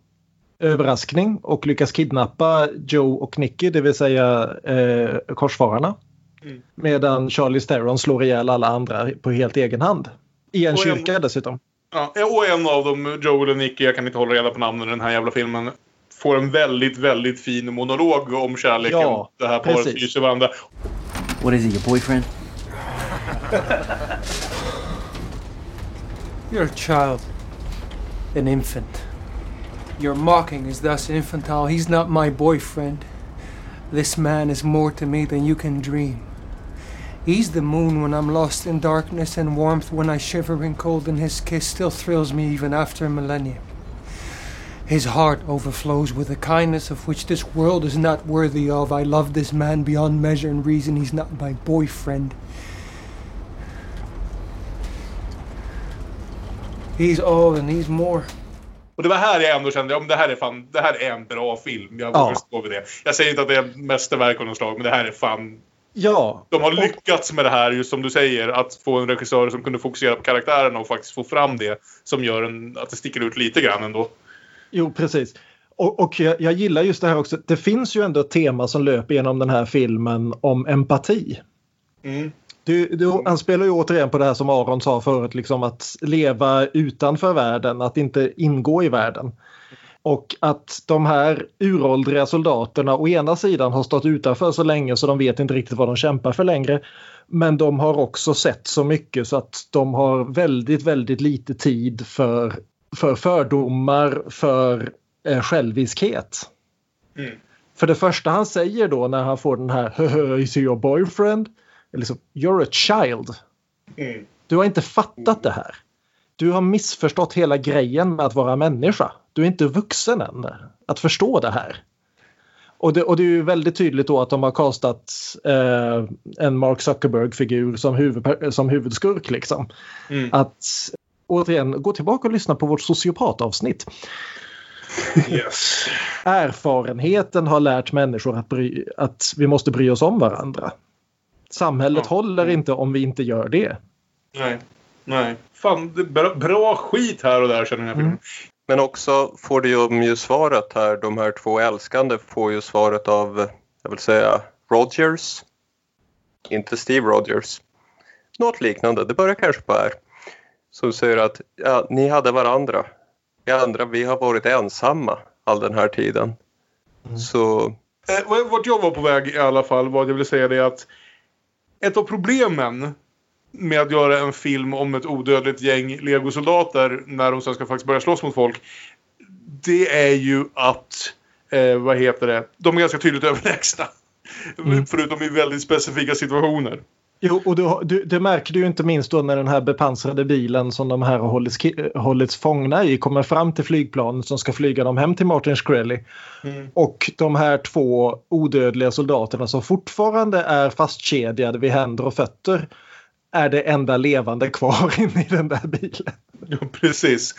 överraskning och lyckas kidnappa Joe och Nicky, det vill säga eh, korsfararna. Mm. Medan Charlie Theron slår ihjäl alla andra på helt egen hand. I en Och en- kyrka dessutom. Ja, och en av dem, Joel och Nicky, jag kan inte hålla reda på namnen i den här jävla filmen, får en väldigt, väldigt fin monolog om kärleken. Ja, det här paret precis. hyser varandra. What is he, your boyfriend? You're a child, an infant. Your mocking is thus infantile. He's not my boyfriend. This man is more to me than you can dream. He's the moon when I'm lost in darkness and warmth when I shiver in cold, and his kiss still thrills me even after a millennium. His heart overflows with a kindness of which this world is not worthy of. I love this man beyond measure and reason. He's not my boyfriend. He's all and he's more. Och det var här jag ändå kände, ja, men det här är fan, det här är en bra film. Jag Ja. vågar stå vid det. Jag säger inte att det är mästerverk av något slag, men det här är fan... Ja, De har lyckats med det här, just som du säger, att få en regissör som kunde fokusera på karaktärerna och faktiskt få fram det som gör en, att det sticker ut lite grann ändå. Jo, precis. Och, och jag, jag gillar just det här också. Det finns ju ändå ett tema som löper genom den här filmen om empati. Mm. Du, du, han spelar ju återigen på det här som Aron sa förut, liksom att leva utanför världen, att inte ingå i världen. Och att de här uråldriga soldaterna å ena sidan har stått utanför så länge så de vet inte riktigt vad de kämpar för längre. Men de har också sett så mycket så att de har väldigt, väldigt lite tid för, för fördomar, för eh, själviskhet. Mm. För det första han säger då när han får den här is your boyfriend? Eller liksom, You're a child. Mm. Du har inte fattat det här. Du har missförstått hela grejen med att vara människa. Du är inte vuxen än att förstå det här. Och det, och det är ju väldigt tydligt då att de har kastat eh, en Mark Zuckerberg-figur som, huvud, som huvudskurk. Liksom. Mm. Att återigen, gå tillbaka och lyssna på vårt sociopatavsnitt. Yes. Erfarenheten har lärt människor att, bry, att vi måste bry oss om varandra. Samhället Ja. håller inte om vi inte gör det. Nej. Nej. Fan, det är bra, bra skit här och där känner jag. Mm. Men också får de ju svaret här, de här två älskande får ju svaret av, jag vill säga, Rogers. Inte Steve Rogers. Något liknande, det börjar kanske på R. Som säger att ja, ni hade varandra. Vi andra, vi har varit ensamma all den här tiden. Så Eh, vad- vart jag var på väg i alla fall var att jag ville säga det att ett av problemen med att göra en film om ett odödligt gäng legosoldater när de sen ska faktiskt börja slåss mot folk. Det är ju att, eh, vad heter det, de är ganska tydligt överlägsna. Förutom i väldigt specifika situationer. Jo, och du, du, det märker du ju inte minst då när den här bepansrade bilen som de här har hållits, hållits fångna i kommer fram till flygplanet som ska flyga dem hem till Martin Shkreli. Mm. Och de här två odödliga soldaterna som fortfarande är fastkedjade vid händer och fötter är det enda levande kvar inne i den där bilen. Ja, precis.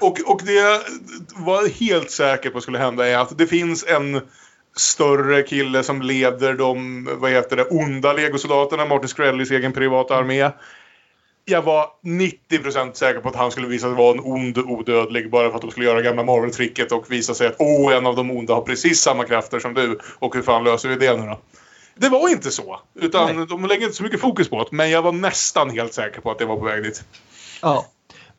Och, och det jag var helt säker på skulle hända är att det finns en större kille som leder de, vad heter det, onda legosoldaterna, Martin Skrellys egen privata armé. Jag var 90% säker på att han skulle visa sig vara en ond odödlig bara för att de skulle göra gamla Marvel-tricket och visa sig att åh, en av de onda har precis samma krafter som du. Och hur fan löser vi det nu då? Det var inte så. Utan de lägger inte så mycket fokus på det. Men jag var nästan helt säker på att det var på väg dit. Ja.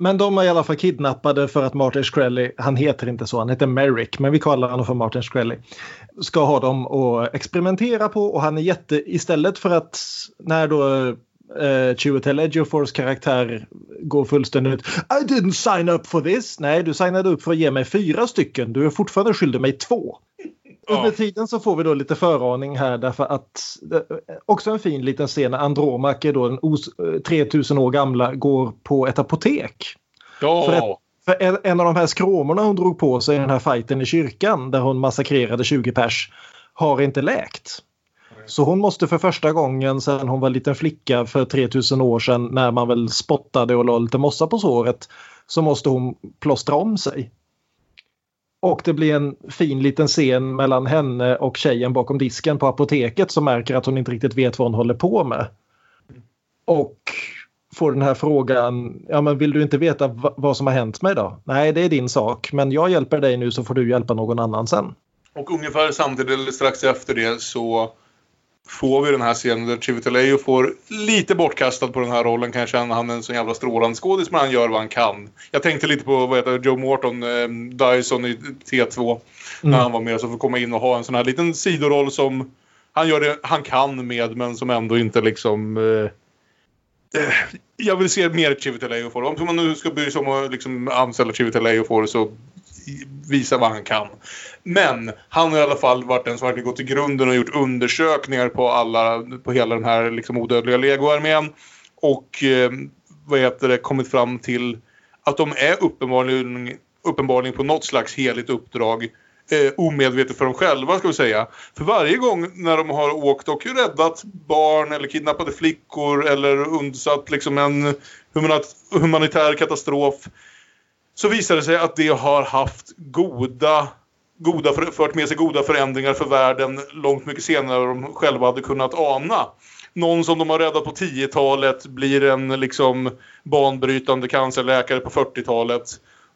Men de är i alla fall kidnappade för att Martin Shkreli, han heter inte så, han heter Merrick, men vi kallar honom för Martin Shkreli, ska ha dem att experimentera på och han är jätte, istället för att när då eh, Chiwetel Ejiophors karaktär går fullständigt ut. I didn't sign up for this. Nej, du signade upp för att ge mig fyra stycken. Du är fortfarande skyldig mig två. Under tiden så får vi då lite föraning här därför att eh, också en fin liten scen när Andromak är då den os, eh, 3000 år gamla går på ett apotek. Ja. För, ett, för en, en av de här skråmorna hon drog på sig i den här fighten i kyrkan där hon massakrerade 20 pers har inte läkt. Så hon måste för första gången sedan hon var liten flicka för 3000 år sedan när man väl spottade och la lite mossa på såret så måste hon plåstra om sig. Och det blir en fin liten scen mellan henne och tjejen bakom disken på apoteket som märker att hon inte riktigt vet vad hon håller på med. Och får den här frågan, ja men vill du inte veta vad som har hänt mig då? Nej, det är din sak, men jag hjälper dig nu så får du hjälpa någon annan sen. Och ungefär samtidigt, eller strax efter det, så får vi den här scenen där Chiwetel får lite bortkastad på den här rollen kan jag känna. Han är en så jävla strålande skådis, men han gör vad han kan. Jag tänkte lite på vad heter Joe Morton, eh, Dyson i T2. När Mm. han var med, så får komma in och ha en sån här liten sidoroll som han gör det han kan med, men som ändå inte liksom... Eh, eh, jag vill se mer Chiwetel Ejiofor. Om man nu ska bry sig om att liksom anställa Chiwetel Ejiofor så visa vad han kan. Men han har i alla fall varit den som verkligen gått till grunden och gjort undersökningar på alla, på hela den här liksom odödliga legoarmén. Och eh, vad heter det, kommit fram till att de är uppenbarligen, uppenbarligen på något slags heligt uppdrag. Eh, omedvetet för dem själva ska vi säga. För varje gång när de har åkt och räddat barn eller kidnappade flickor eller undsatt liksom en humanitär katastrof så visar det sig att det har haft goda, goda för, fört med sig goda förändringar för världen långt mycket senare än de själva hade kunnat ana. Någon som de har räddat på 10-talet blir en liksom banbrytande cancerläkare på 40-talet.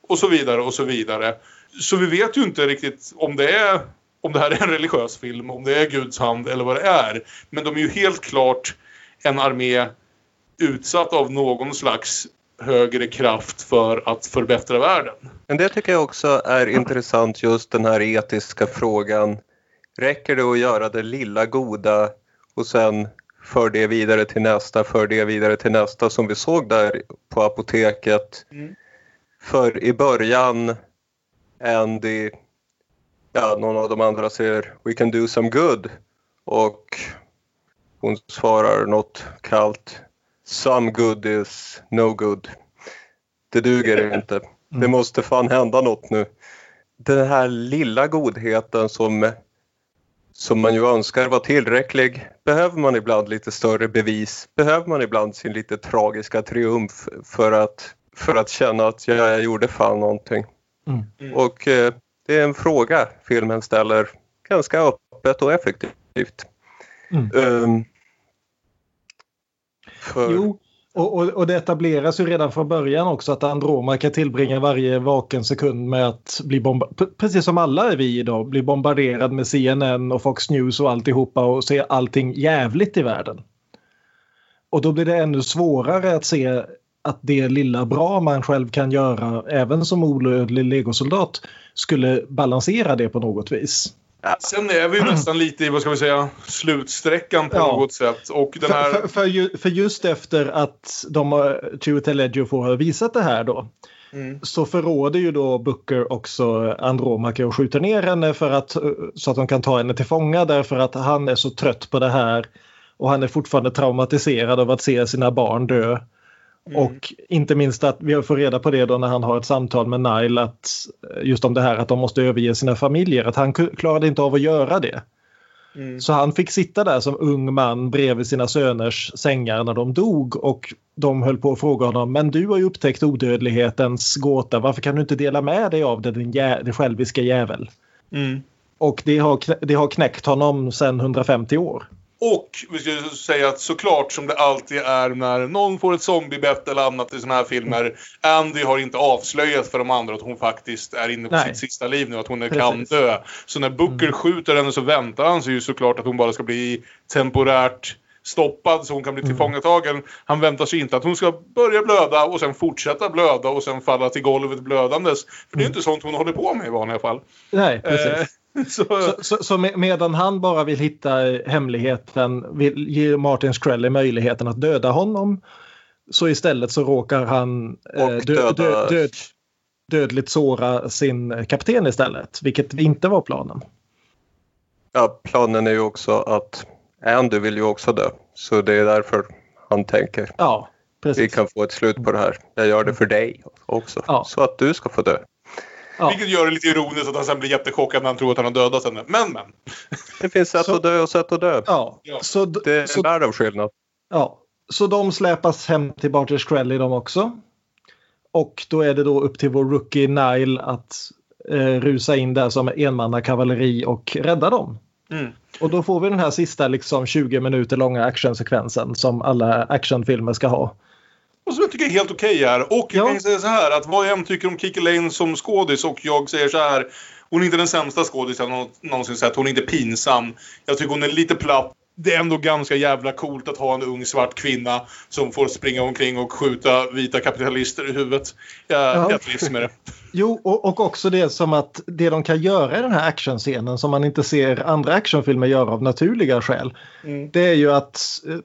Och så vidare och så vidare. Så vi vet ju inte riktigt om det är om det här är en religiös film, om det är Guds hand eller vad det är. Men de är ju helt klart en armé utsatt av någon slags högre kraft för att förbättra världen. Men det tycker jag också är intressant just den här etiska frågan. Räcker det att göra det lilla goda och sen för det vidare till nästa, för det vidare till nästa som vi såg där på apoteket. Mm. För i början Andy, ja någon av de andra säger We can do some good och hon svarar något kallt Some good is no good. Det duger inte. Det måste fan hända något nu. Den här lilla godheten som som man ju önskar var tillräcklig behöver man ibland lite större bevis. Behöver man ibland sin lite tragiska triumf för att, för att känna att ja, jag gjorde fan någonting. Mm. Och eh, det är en fråga filmen ställer ganska öppet och effektivt. Mm. Ehm, för, Jo, och, och, och det etableras ju redan från början också att Andromaca tillbringar varje vaken sekund med att bli bombarderad, precis som alla är vi idag, bli bombarderad med CNN och Fox News och alltihopa och se allting jävligt i världen. Och då blir det ännu svårare att se att det lilla bra man själv kan göra, även som olödlig legosoldat, skulle balansera det på något vis. Sen är vi nästan lite i, vad ska vi säga, slutsträckan på Ja. något sätt. Och den här... För, för, för, ju, för just efter att de har, Chiwetel Ejiofor har visat det här då Mm. så förråder ju då Booker också Andromaca och skjuter ner henne för att, eh, så att de kan ta henne till fånga därför att han är så trött på det här och han är fortfarande traumatiserad av att se sina barn dö. Och inte minst att vi får reda på det då när han har ett samtal med Nile att eh, just om det här att de måste överge sina familjer, att han klarade inte av att göra det. Mm. Så han fick sitta där som ung man bredvid sina söners sängar när de dog och de höll på att fråga honom men du har ju upptäckt odödlighetens gåta varför kan du inte dela med dig av det din jä- det själviska jävel? Mm. Och det har, det har knäckt honom sedan 150 år. Och vi ska ju säga att såklart som det alltid är när någon får ett zombiebett eller annat i såna här filmer. Andy har inte avslöjat för de andra att hon faktiskt är inne på Nej. sitt sista liv nu. Att hon Precis. kan dö. Så när Booker skjuter henne så väntar han sig ju såklart att hon bara ska bli temporärt stoppad så hon kan bli tillfångatagen. Han väntar sig inte att hon ska börja blöda och sen fortsätta blöda och sen falla till golvet blödandes. För det är inte sånt hon håller på med i vanliga fall. Nej, precis. Så, Så, så, så med, medan han bara vill hitta hemligheten, vill ge Martin Shkreli möjligheten att döda honom så istället så råkar han eh, dö, dö, död, dödligt såra sin kapten istället, vilket inte var planen. ja, planen är ju också att Andy vill ju också dö. Så det är därför han tänker. Ja, Vi precis. kan få ett slut på det här. Jag gör det för dig också. Ja. Så att du ska få dö. Ja. Vilket gör det lite ironiskt att han sen blir jättechockad när han tror att han har dödat henne. Men men. Det finns sätt Så- att dö och sätt att dö. Ja, Ja. så, Det är så, en värld av skillnad. ja, så de släpas hem till Barter Shkreli de också. Och då är det då upp till vår rookie Nile att eh, rusa in där som enmannakavalleri och rädda dem. Mm. Och då får vi den här sista liksom 20 minuter långa actionsekvensen som alla actionfilmer ska ha. Och som jag tycker är helt okej här. Och jag Ja. kan säga så här att vad jag än tycker om Kiki Lane som skådis och jag säger så här. Hon är inte den sämsta skådisen jag nå- någonsin sett. Hon är inte pinsam. Jag tycker hon är lite platt. Det är ändå ganska jävla coolt att ha en ung svart kvinna som får springa omkring och skjuta vita kapitalister i huvudet. Jag, Ja. jag trivs med det. Jo, och, och också det som att det de kan göra i den här actionscenen som man inte ser andra actionfilmer göra av naturliga skäl. Det är ju att eh,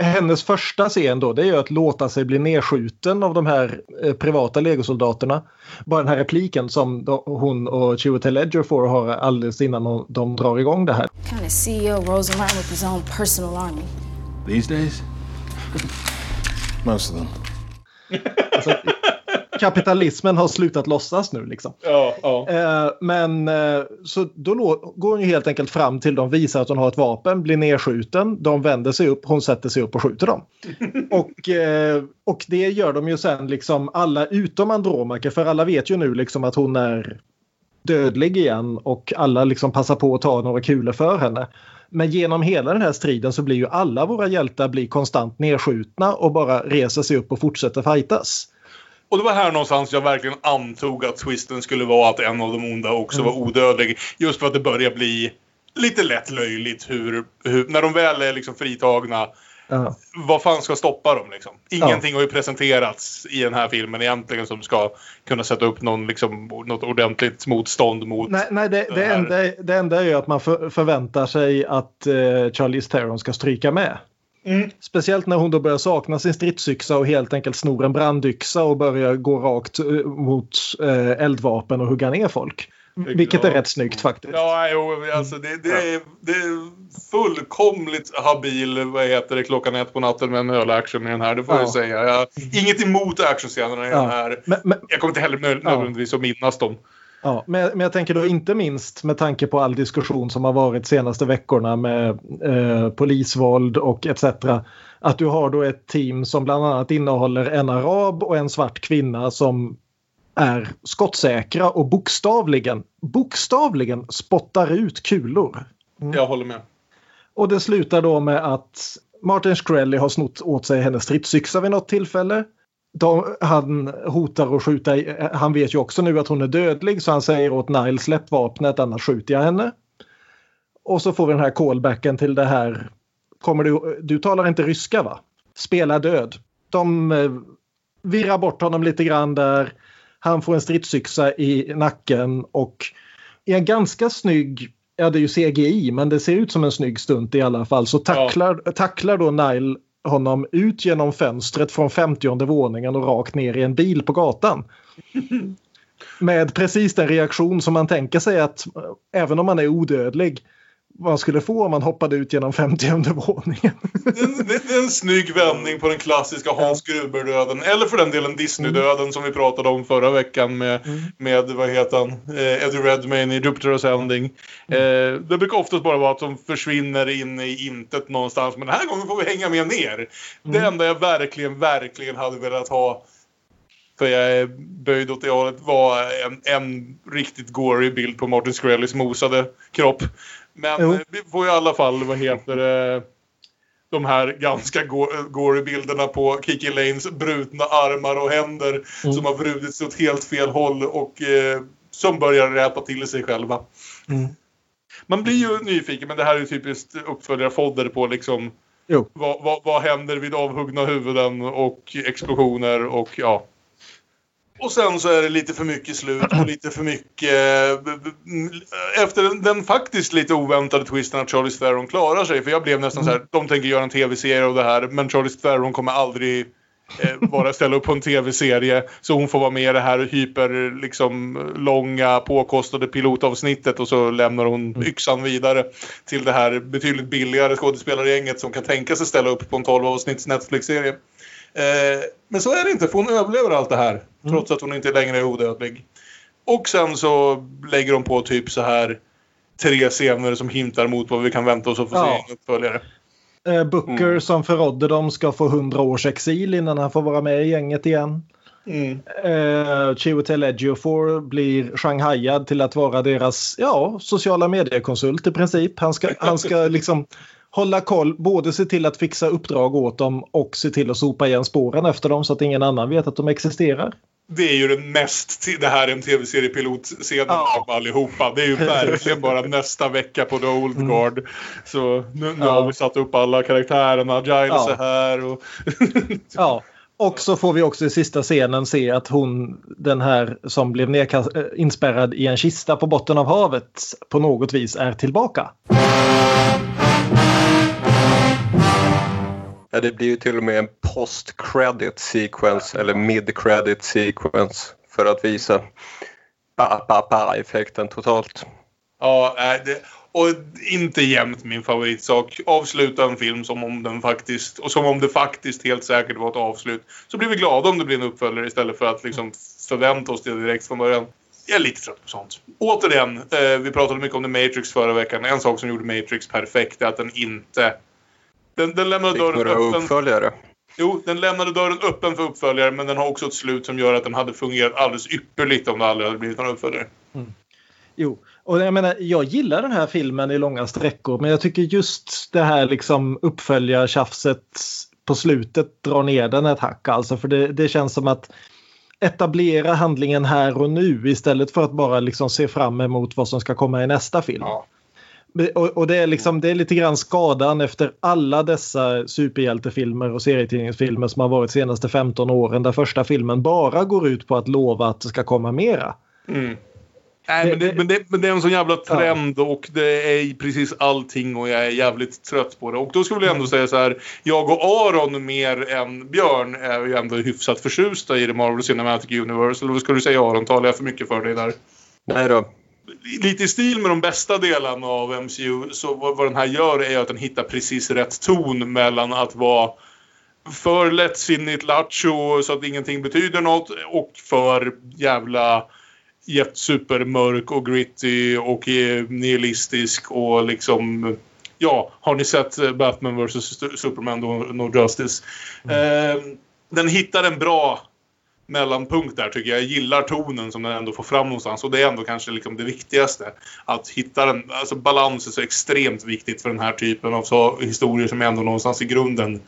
hennes första scen då det är ju att låta sig bli nedskjuten av de här eh, privata legosoldaterna. Bara den här repliken som då, hon och Chiwetel Ejiofor har alldeles innan de, de drar igång det här. kind of CEO rolls around with his own personal army? These days? Most of them. Alltså, kapitalismen har slutat låtsas nu liksom. Ja, ja. Eh, men eh, så då går hon ju helt enkelt fram till dem, visar att hon har ett vapen, blir nedskjuten, de vänder sig upp, hon sätter sig upp och skjuter dem. och, eh, och det gör de ju sen liksom alla utom Andromaca, för alla vet ju nu liksom att hon är dödlig igen och alla liksom passar på att ta några kulor för henne. Men genom hela den här striden så blir ju alla våra hjältar blir konstant nedskjutna och bara reser sig upp och fortsätter fightas. Och det var här någonstans jag verkligen antog att twisten skulle vara att en av de onda också Mm. var odödlig. Just för att det börjar bli lite lätt löjligt hur, hur när de väl är liksom fritagna. Ja. Vad fan ska stoppa dem liksom? Ingenting har ju presenterats i den här filmen egentligen som ska kunna sätta upp någon, liksom, något ordentligt motstånd mot... Nej, nej det, det, enda, det enda är ju att man för, förväntar sig att eh, Charlize Theron ska stryka med. Mm. Speciellt när hon då börjar sakna sin stridsyxa och helt enkelt snor en brandyxa och börjar gå rakt eh, mot eh, eldvapen och hugga ner folk. Vilket är rätt snyggt faktiskt. Ja, jo, alltså det, det, är, det är fullkomligt habil, vad heter det, klockan ett på natten med en ölaction i den här, det får Ja. jag säga. Jag inget emot actionscenerna i Ja. den här. Men, men, Jag kommer inte heller nö- Ja. nödvändigtvis att minnas dem. Ja, men, men jag tänker då inte minst med tanke på all diskussion som har varit senaste veckorna med eh, polisvåld och etc. Att du har då ett team som bland annat innehåller en arab och en svart kvinna som är skottsäkra och bokstavligen, bokstavligen spottar ut kulor. Jag håller med. Och det slutar då med att Martin Shkreli har snott åt sig hennes stridsyxa vid något tillfälle. De, han hotar att skjuta, han vet ju också nu att hon är dödlig så han säger åt Nile släpp vapnet annars skjuter jag henne. Och så får vi den här callbacken till det här, kommer du, du talar inte ryska va? Spela död. De eh, virrar bort honom lite grann där. Han får en stridsyxa i nacken och i en ganska snygg, ja det är ju CGI men det ser ut som en snygg stunt i alla fall, så tacklar, ja. tacklar då Nile honom ut genom fönstret från 50 våningen och rakt ner i en bil på gatan. Med precis den reaktion som man tänker sig att även om man är odödlig man skulle få om man hoppade ut genom 50 våningen. Det, det, är en snygg vändning på den klassiska Hans Gruber-döden. Eller för den delen Disney-döden mm. som vi pratade om förra veckan med, mm. med vad heter han, eh, Eddie Redmayne i Jupiter's Ending. Mm. Eh, det brukar oftast bara vara att de försvinner in i intet någonstans. Men den här gången får vi hänga med ner. Det mm. enda jag verkligen, verkligen hade velat ha för jag är böjd åt det hållet var en, en riktigt gory bild på Martin Skrellis mosade kropp. Men jo. vi får i alla fall, vad heter det, de här ganska gory bilderna på Kiki Lanes brutna armar och händer mm. som har vrudits åt helt fel håll och eh, som börjar räta till sig själva. Mm. Man blir ju nyfiken, men det här är ju typiskt uppföljarfodder på liksom vad, vad, vad händer vid avhuggna huvuden och explosioner och ja. Och sen så är det lite för mycket slut och lite för mycket... Eh, efter den, faktiskt lite oväntade twisten att Charlie Theron klarar sig. För jag blev nästan så här, de tänker göra en tv-serie av det här. Men Charlie Theron kommer aldrig eh, bara ställa upp på en tv-serie. Så hon får vara med i det här hyper, liksom långa, påkostade pilotavsnittet. Och så lämnar hon mm. yxan vidare till det här betydligt billigare skådespelargänget som kan tänka sig ställa upp på en 12 avsnitts Netflix-serie. Eh, men så är det inte, för hon överlever allt det här. Mm. Trots att hon inte längre är odödlig. Och sen så lägger de på typ så här tre scener som hintar mot vad vi kan vänta oss att få ja. se en uppföljare. Eh, Booker mm. som förrådde dem ska få hundra års exil innan han får vara med i gänget igen. Mm. Eh, Chiwetel Ejiofor blir shanghajad till att vara deras ja, sociala mediekonsult i princip. Han ska, han ska liksom hålla koll, både se till att fixa uppdrag åt dem och se till att sopa igen spåren efter dem så att ingen annan vet att de existerar. Det är ju den mest, det här är en tv-seriepilot-scenen ja. av allihopa. Det är ju verkligen bara nästa vecka på The Old mm. Guard. Mm. Så nu, nu ja. har vi satt upp alla karaktärerna, Giles ja. är här och... ja. Och så får vi också i sista scenen se att hon, den här som blev inspärrad i en kista på botten av havet, på något vis är tillbaka. Ja, det blir ju till och med en post-credit sequence eller mid-credit sequence för att visa effekten totalt. Ja, det, och inte jämt min favoritsak. Avsluta en film som om den faktiskt, och som om det faktiskt helt säkert var ett avslut. Så blir vi glada om det blir en uppföljare istället för att liksom förvänta oss det direkt från början. Jag är lite trött på sånt. Återigen, eh, vi pratade mycket om The Matrix förra veckan. En sak som gjorde Matrix perfekt är att den inte den, den lämnade dörren öppen. uppföljare. Jo, den lämnade dörren öppen för uppföljare men den har också ett slut som gör att den hade fungerat alldeles ypperligt om det aldrig hade blivit någon uppföljare. Mm. Jo, och jag menar, jag gillar den här filmen i långa sträckor men jag tycker just det här liksom uppföljartjafset på slutet drar ner den ett hack alltså för det, det känns som att etablera handlingen här och nu istället för att bara liksom se fram emot vad som ska komma i nästa film. Ja. Och, och, det, är liksom, det är lite grann skadan efter alla dessa superhjältefilmer och serietidningsfilmer som har varit de senaste 15 åren där första filmen bara går ut på att lova att det ska komma mera. Mm. Nej, men, det, men, det, men det är en sån jävla trend ja. och det är precis allting och jag är jävligt trött på det. Och då skulle jag ändå säga så här. Jag och Aron mer än Björn är ju ändå hyfsat förtjusta i det Marvel Cinematic Universe. Eller vad skulle du säga Aron? Talar jag för mycket för dig där? Nej då lite i stil med de bästa delarna av MCU så vad, vad den här gör är att den hittar precis rätt ton mellan att vara för lättsinnigt lattjo så att ingenting betyder något och för jävla jättesupermörk och gritty och nihilistisk och liksom... Ja, har ni sett Batman vs Superman No, no Justice? Eh, den hittar en bra mellanpunkt där tycker jag. Jag gillar tonen som den ändå får fram någonstans och det är ändå kanske liksom det viktigaste. Att hitta den, alltså balans är så extremt viktigt för den här typen av så, historier som ändå någonstans i grunden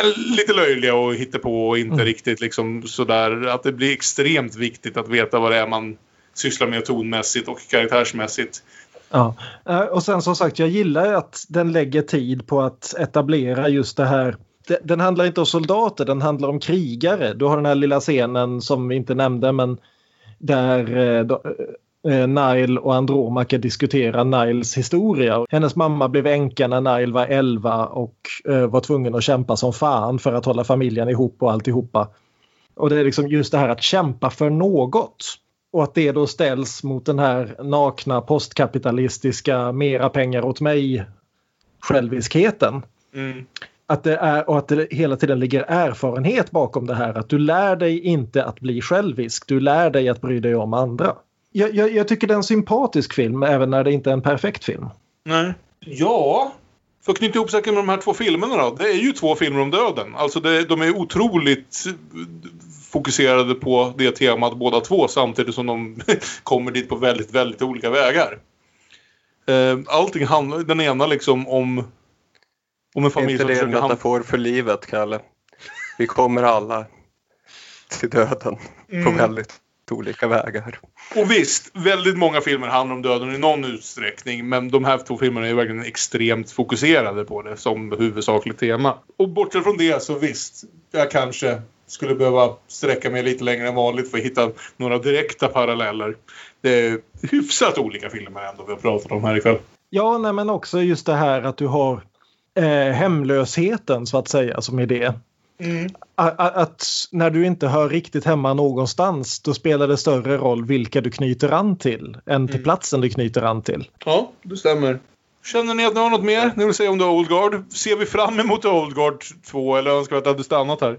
är lite löjliga och hitta på och inte Mm. riktigt liksom sådär. Att det blir extremt viktigt att veta vad det är man sysslar med tonmässigt och karaktärsmässigt. Ja. Eh, Och sen som sagt, jag gillar att den lägger tid på att etablera just det här. Den handlar inte om soldater, den handlar om krigare. Du har den här lilla scenen som vi inte nämnde, men där eh, eh, Nile och Andromaka diskuterar Niles historia. Hennes mamma blev änka när Nile var 11 och eh, var tvungen att kämpa som fan för att hålla familjen ihop och alltihopa. Och det är liksom just det här att kämpa för något. Och att det då ställs mot den här nakna postkapitalistiska mera pengar åt mig själviskheten. Mm. Att det är, och att det hela tiden ligger erfarenhet bakom det här. Att du lär dig inte att bli självisk. Du lär dig att bry dig om andra. Jag, jag, jag tycker det är en sympatisk film även när det inte är en perfekt film. Nej. Ja, för att knyta ihop säkert med de här två filmerna då. Det är ju två filmer om döden. Alltså det, de är otroligt fokuserade på det temat båda två samtidigt som de kommer dit på väldigt, väldigt olika vägar. Eh, allting handlar, den ena liksom om, om en familj inte som det en metafor för livet, Kalle? Vi kommer alla till döden Mm. på väldigt olika vägar. Och visst, väldigt många filmer handlar om döden i någon utsträckning. Men de här två filmerna är verkligen extremt fokuserade på det som huvudsakligt tema. Och bortsett från det så visst, jag kanske skulle behöva sträcka mig lite längre än vanligt för att hitta några direkta paralleller. Det är hyfsat olika filmer ändå vi har pratat om här ikväll. Ja, nej, men också just det här att du har eh, hemlösheten så att säga som idé. A- Att när du inte hör riktigt hemma någonstans då spelar det större roll vilka du knyter an till än till platsen du knyter an till. Ja, det stämmer. Känner ni att ni har något mer ni vill säga om The Old Guard? Ser vi fram emot The Old Guard 2 eller önskar vi att det hade stannat här?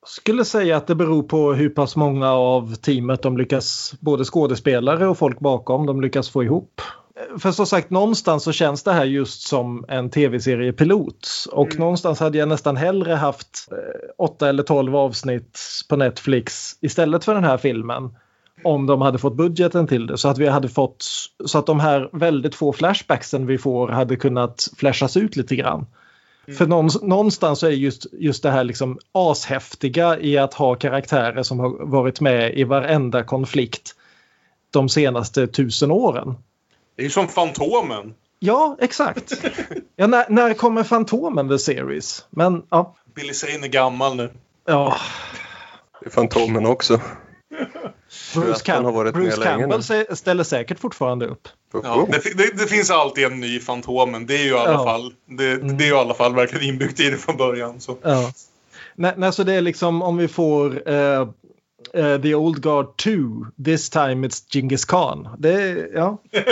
Jag skulle säga att det beror på hur pass många av teamet de lyckas, både skådespelare och folk bakom, de lyckas få ihop. För som sagt, någonstans så känns det här just som en tv-seriepilot. Och någonstans hade jag nästan hellre haft eh, åtta eller tolv avsnitt på Netflix istället för den här filmen. Om de hade fått budgeten till det så att vi hade fått så att de här väldigt få flashbacksen vi får hade kunnat flashas ut lite grann. För någonstans, någonstans så är just, just det här liksom ashäftiga i att ha karaktärer som har varit med i varenda konflikt de senaste tusen åren. Det är ju som Fantomen. Ja, exakt. Ja, när, när kommer Fantomen the series? Men ja. Billy Zane är gammal nu. Ja. Det är Fantomen också. Bruce, Camp- varit med Bruce länge Campbell sä- ställer säkert fortfarande upp. Ja, det, det, det finns alltid en ny Fantomen. Det är ju i alla Ja. fall det, det är ju i alla fall verkligen inbyggt i det från början. Så. Ja. Nej, nej, så det är liksom om vi får eh, eh, The Old Guard 2, this time it's Genghis Khan. Det ja.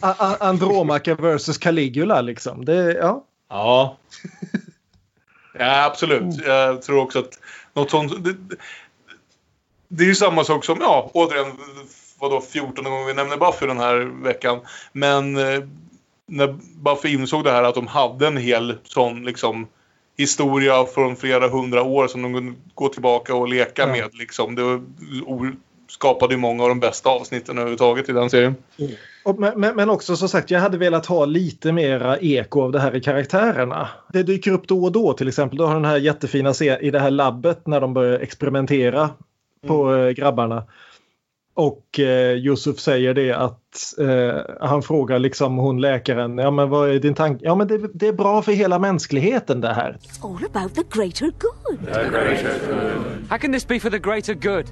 A- A- Andromache versus Caligula liksom. Det, ja. Ja. ja, absolut. Jag tror också att något sånt... Det, det- det är ju samma sak som, ja, återigen, vadå, 14 gånger vi nämner Buffy den här veckan. Men eh, när Buffy insåg det här att de hade en hel sån liksom historia från flera hundra år som de kunde gå tillbaka och leka Ja. med. Liksom. Det skapade ju många av de bästa avsnitten överhuvudtaget i den serien. Och, men, men- också som sagt, jag hade velat ha lite mera eko av det här i karaktärerna. Det dyker upp då och då till exempel. Du har den här jättefina scenen i det här labbet när de börjar experimentera på eh, grabbarna. Och eh, Yusuf säger det att eh, han frågar liksom hon läkaren, ja men vad är din tanke? Ja men det, det är bra för hela mänskligheten det här. It's all about the greater good. How can this be for the greater good?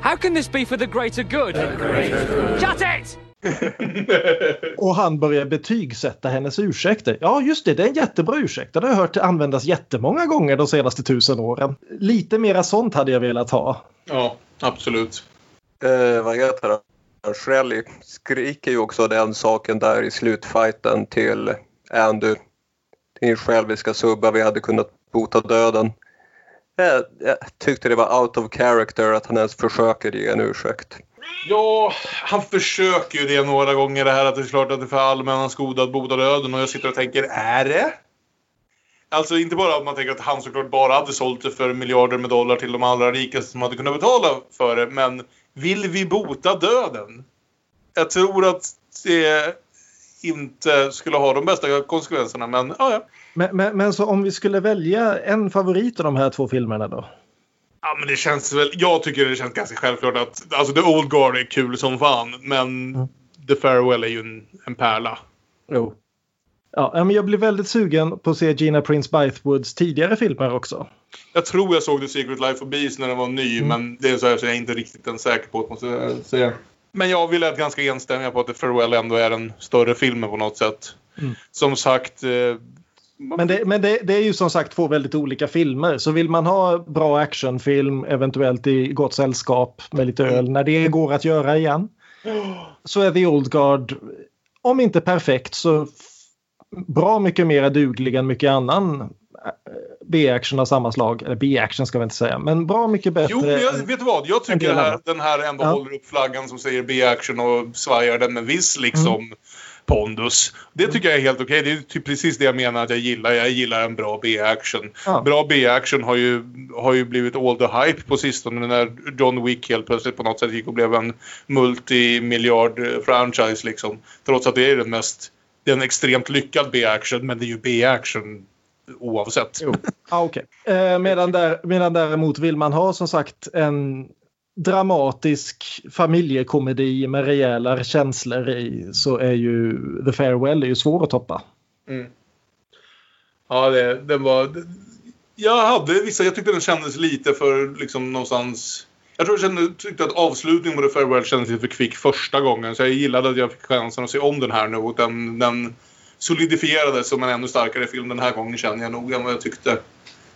How can this be for the greater good? Shut it! Och han börjar betygsätta hennes ursäkter. Ja, just det, det är en jättebra ursäkt. Den har jag hört användas jättemånga gånger de senaste tusen åren. Lite mera sånt hade jag velat ha. Ja, absolut. Eh, vad heter det? Shelley skriker ju också den saken där i slutfighten till Andy. Din själviska subba, vi hade kunnat bota döden. Jag, jag tyckte det var out of character att han ens försöker ge en ursäkt. Ja, han försöker ju det några gånger det här att det är klart att det är för allmännas goda att bota döden och jag sitter och tänker, är det? Alltså inte bara att man tänker att han såklart bara hade sålt det för miljarder med dollar till de allra rikaste som hade kunnat betala för det, men vill vi bota döden? Jag tror att det inte skulle ha de bästa konsekvenserna, men ja, ja. Men, men, men så om vi skulle välja en favorit av de här två filmerna då? Ja, men det känns väl... Jag tycker det känns ganska självklart att... Alltså, The Old Guard är kul som fan, men The Farewell är ju en, en pärla. Jo. Ja, men jag blir väldigt sugen på att se Gina Prince Bythwoods tidigare filmer också. Jag tror jag såg The Secret Life of Bees när den var ny, Mm. men det är så här så jag är inte riktigt ens säker på, måste jag säga. Men jag vill lät ganska enstämmiga på att The Farewell ändå är den större filmen på något sätt. Mm. Som sagt... Eh, Men, det, men det, det är ju som sagt två väldigt olika filmer. Så vill man ha bra actionfilm, eventuellt i gott sällskap med lite öl, när det går att göra igen. Så är The Old Guard, om inte perfekt, så bra mycket mer duglig än mycket annan eh, B-action av samma slag. Eller B-action ska vi inte säga, men bra mycket bättre. Jo, men jag, vet du vad? Jag tycker här, den här ändå Ja. håller upp flaggan som säger B-action och svajar den med viss liksom Mm. pondus. Det tycker jag är helt okej. Det är typ precis det jag menar att jag gillar. Jag gillar en bra B-action. Ja. Bra B-action har ju, har ju blivit all the hype på sistone när John Wick helt plötsligt på något sätt gick och blev en multimiljard eh, franchise liksom. Trots att det är den mest, det är en extremt lyckad B-action men det är ju B-action oavsett. Ja, okej. Eh, medan, där, medan däremot vill man ha som sagt en dramatisk familjekomedi med rejäla känslor i så är ju The Farewell är ju svår att toppa. Mm. Ja, det, den var... Jag hade vissa... Jag tyckte den kändes lite för liksom någonstans... Jag tror jag kände, tyckte att avslutningen på The Farewell kändes lite för kvick första gången. Så jag gillade att jag fick chansen att se om den här nu. Och den, den solidifierades som en ännu starkare film den här gången känner jag nog än vad jag tyckte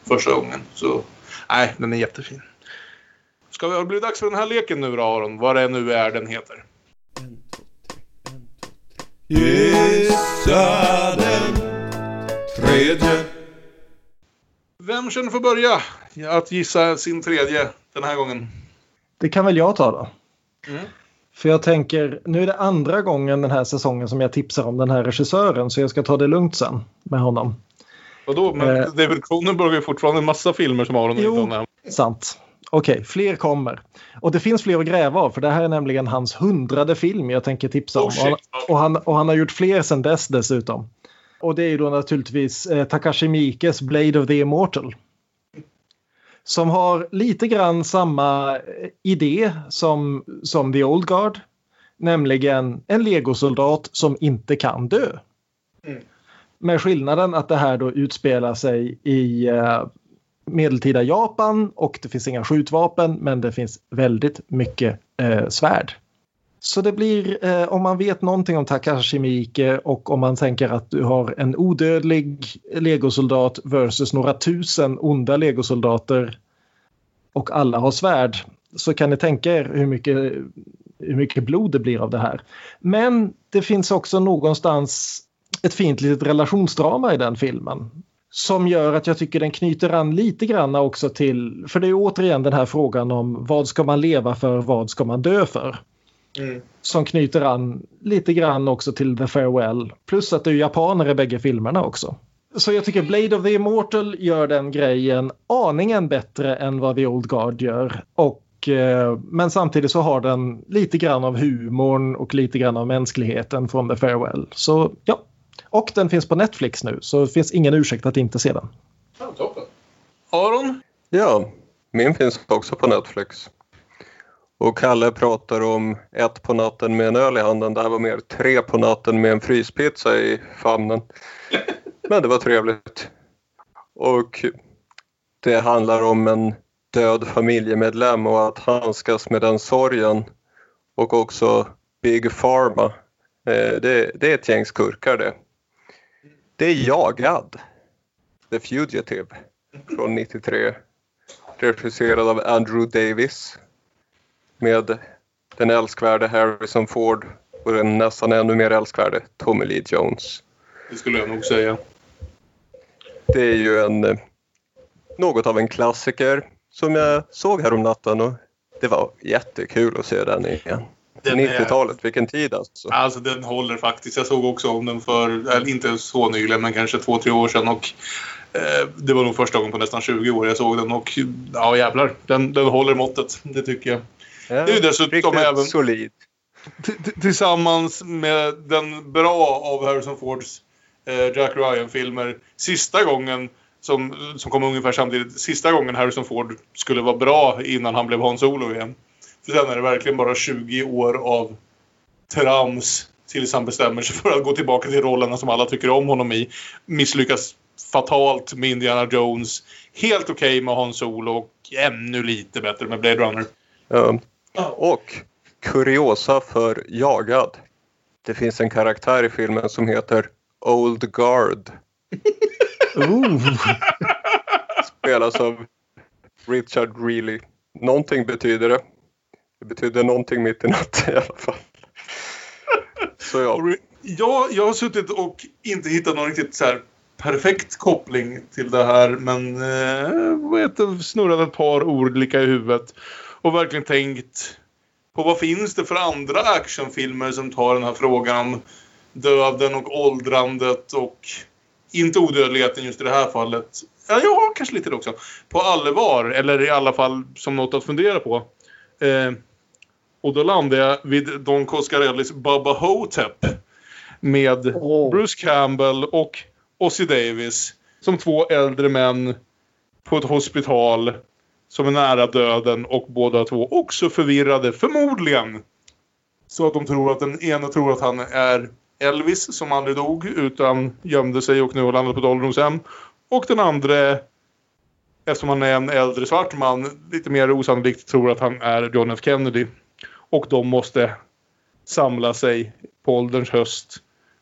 första gången. Så nej, den är jättefin. Ska vi, har det blivit dags för den här leken nu då Aron? Vad det nu är den heter. Gissa den tredje. Vem känner för att börja att gissa sin tredje den här gången? Det kan väl jag ta då. Mm. För jag tänker, nu är det andra gången den här säsongen som jag tipsar om den här regissören så jag ska ta det lugnt sen med honom. Vadå? Men Eh. David Cronenberg har ju fortfarande en massa filmer som Jo. har nämnt. Sant. Okej, fler kommer. Och det finns fler att gräva av för det här är nämligen hans hundrade film jag tänker tipsa om. Oh, och, han, och, han, och han har gjort fler sedan dess dessutom. Och det är ju då naturligtvis eh, Takashi Miikes Blade of the Immortal. Som har lite grann samma eh, idé som, som The Old Guard. Nämligen en legosoldat som inte kan dö. Mm. Med skillnaden att det här då utspelar sig i eh, medeltida Japan och det finns inga skjutvapen men det finns väldigt mycket eh, svärd. Så det blir, eh, om man vet någonting om Takashi Miike och om man tänker att du har en odödlig legosoldat versus några tusen onda legosoldater och alla har svärd så kan ni tänka er hur mycket, hur mycket blod det blir av det här. Men det finns också någonstans ett fint litet relationsdrama i den filmen som gör att jag tycker den knyter an lite grann också till, för det är återigen den här frågan om vad ska man leva för, vad ska man dö för? Mm. Som knyter an lite grann också till The Farewell. Plus att det är japaner i bägge filmerna också. Så jag tycker Blade of the Immortal gör den grejen aningen bättre än vad The Old Guard gör. Och, eh, men samtidigt så har den lite grann av humorn och lite grann av mänskligheten från The Farewell. Så ja. Och den finns på Netflix nu så det finns ingen ursäkt att inte se den. Ja, toppen. Aron? Ja, min finns också på Netflix. Och Kalle pratar om ett på natten med en öl i handen. Det här var mer tre på natten med en fryspizza i famnen. Men det var trevligt. Och det handlar om en död familjemedlem och att handskas med den sorgen. Och också Big Pharma. Eh, Det, det är ett gäng skurkar det. Det är Jagad. The Fugitive från 93. Regisserad av Andrew Davis. Med den älskvärde Harrison Ford och den nästan ännu mer älskvärde Tommy Lee Jones. Det skulle jag nog säga. Det är ju en... eh, något av en klassiker som jag såg här om natten och det var jättekul att se den igen. Den är- 90-talet, vilken tid alltså. Alltså den håller faktiskt. Jag såg också om den för, eller inte så nyligen, men kanske två, tre år sedan. Och, eh, det var nog första gången på nästan 20 år jag såg den. Och ja jävlar, den, den håller måttet. Det tycker jag. Det är ju dessutom även solid. tillsammans med den bra av Harrison Fords eh, Jack Ryan-filmer. Sista gången som, som kom ungefär samtidigt. Sista gången Harrison Ford skulle vara bra innan han blev Han Solo igen. För sen är det verkligen bara 20 år av trams tills han bestämmer sig för att gå tillbaka till rollerna som alla tycker om honom i. Misslyckas fatalt med Indiana Jones. Helt okej med Han Solo och ännu lite bättre med Blade Runner. Ja. Och kuriosa för jagad. Det finns en karaktär i filmen som heter Old Guard. Spelas av Richard Reilly. Någonting betyder det. Det betyder någonting mitt i natten i alla fall. Så ja. Ja, jag har suttit och inte hittat någon riktigt så här perfekt koppling till det här. Men eh, vet, du, snurrat ett par ord lika i huvudet. Och verkligen tänkt på vad finns det för andra actionfilmer som tar den här frågan om döden och åldrandet och inte odödligheten just i det här fallet. Ja, ja kanske lite det också. På allvar, eller i alla fall som något att fundera på. Eh, och då landade jag vid Don Coscarellis Bubba Hotep. Med Bruce Campbell och Ossie Davis. Som två äldre män på ett hospital. Som är nära döden och båda två också förvirrade, förmodligen. Så att de tror att den ena tror att han är Elvis som aldrig dog utan gömde sig och nu har landat på ett ålderdomshem. Och den andra, eftersom han är en äldre svart man, lite mer osannolikt tror att han är John F Kennedy. Och de måste samla sig på ålderns höst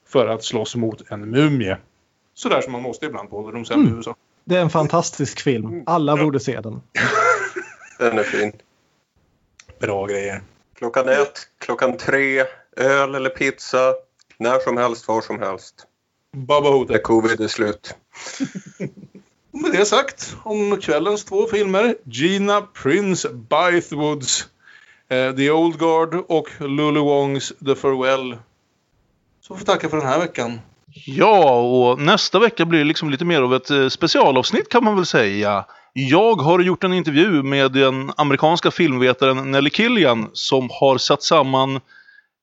för att slåss mot en mumie. Sådär som man måste ibland på ålderdomshem i USA. Det är en fantastisk film. Alla borde se den. Den är fin. Bra grejer. Klockan ett, klockan tre, öl eller pizza. När som helst, var som helst. Bubba Hotep. När covid är slut. Med det sagt om kvällens två filmer. Gina Prince Bythwoods eh, The Old Guard och Lulu Wongs The Farewell. Så får vi tacka för den här veckan. Ja, och nästa vecka blir det liksom lite mer av ett eh, specialavsnitt kan man väl säga. Jag har gjort en intervju med den amerikanska filmvetaren Nelly Killian som har satt samman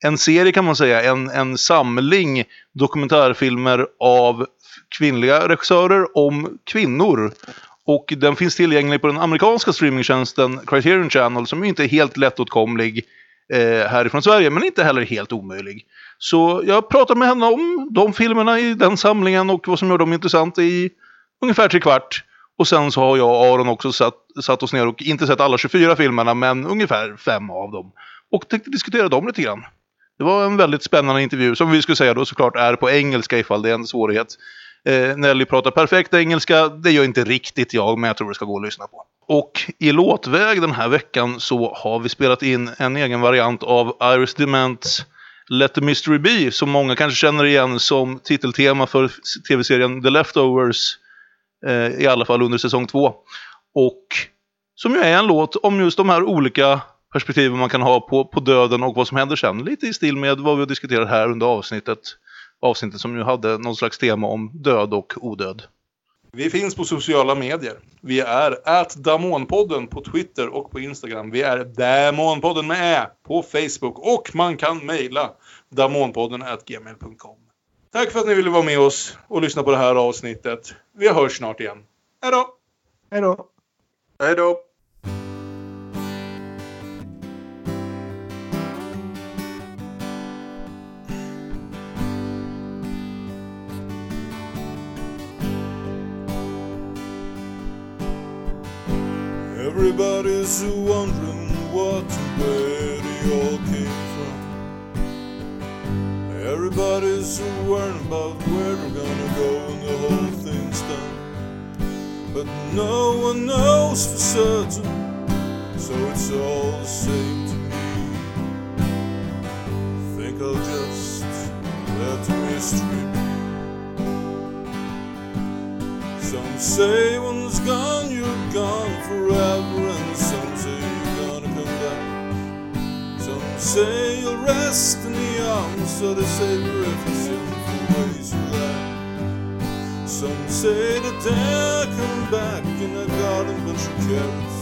en serie kan man säga, en, en samling dokumentärfilmer av kvinnliga regissörer om kvinnor. Och den finns tillgänglig på den amerikanska streamingtjänsten Criterion Channel som inte är helt lättåtkomlig eh, härifrån Sverige, men inte heller helt omöjlig. Så jag pratar med henne om de filmerna i den samlingen och vad som gör dem intressanta i ungefär tre kvart. Och sen så har jag och Aron också satt, satt oss ner och inte sett alla 24 filmerna, men ungefär fem av dem. Och tänkte diskutera dem lite grann. Det var en väldigt spännande intervju som vi skulle säga då såklart är på engelska ifall det är en svårighet. Eh, Nelly pratar perfekt engelska, det gör inte riktigt jag, men jag tror det ska gå att lyssna på. Och i låtväg den här veckan så har vi spelat in en egen variant av Iris Dements Let the Mystery Be, som många kanske känner igen som titeltema för tv-serien The Leftovers, eh, i alla fall under säsong två. Och som ju är en låt om just de här olika perspektiven man kan ha på, på döden och vad som händer sen. Lite i stil med vad vi har diskuterat här under avsnittet. Avsnittet som ju hade någon slags tema om död och odöd. Vi finns på sociala medier. Vi är at Damonpodden på Twitter och på Instagram. Vi är Damonpodden med på Facebook och man kan mejla damonpodden at gmail.com. Tack för att ni ville vara med oss och lyssna på det här avsnittet. Vi hörs snart igen. Hej då! Hej då! Hej då! Everybody's wondering what and where they all came from. Everybody's worrying about where they're gonna go when the whole thing's done. But no one knows for certain, so it's all the same to me. Think I'll just let the mystery be. Some say one's gone, say you'll rest in the arms of the Savior if you sinful ways you lack. Some say that they'll come back in the garden, but you can't.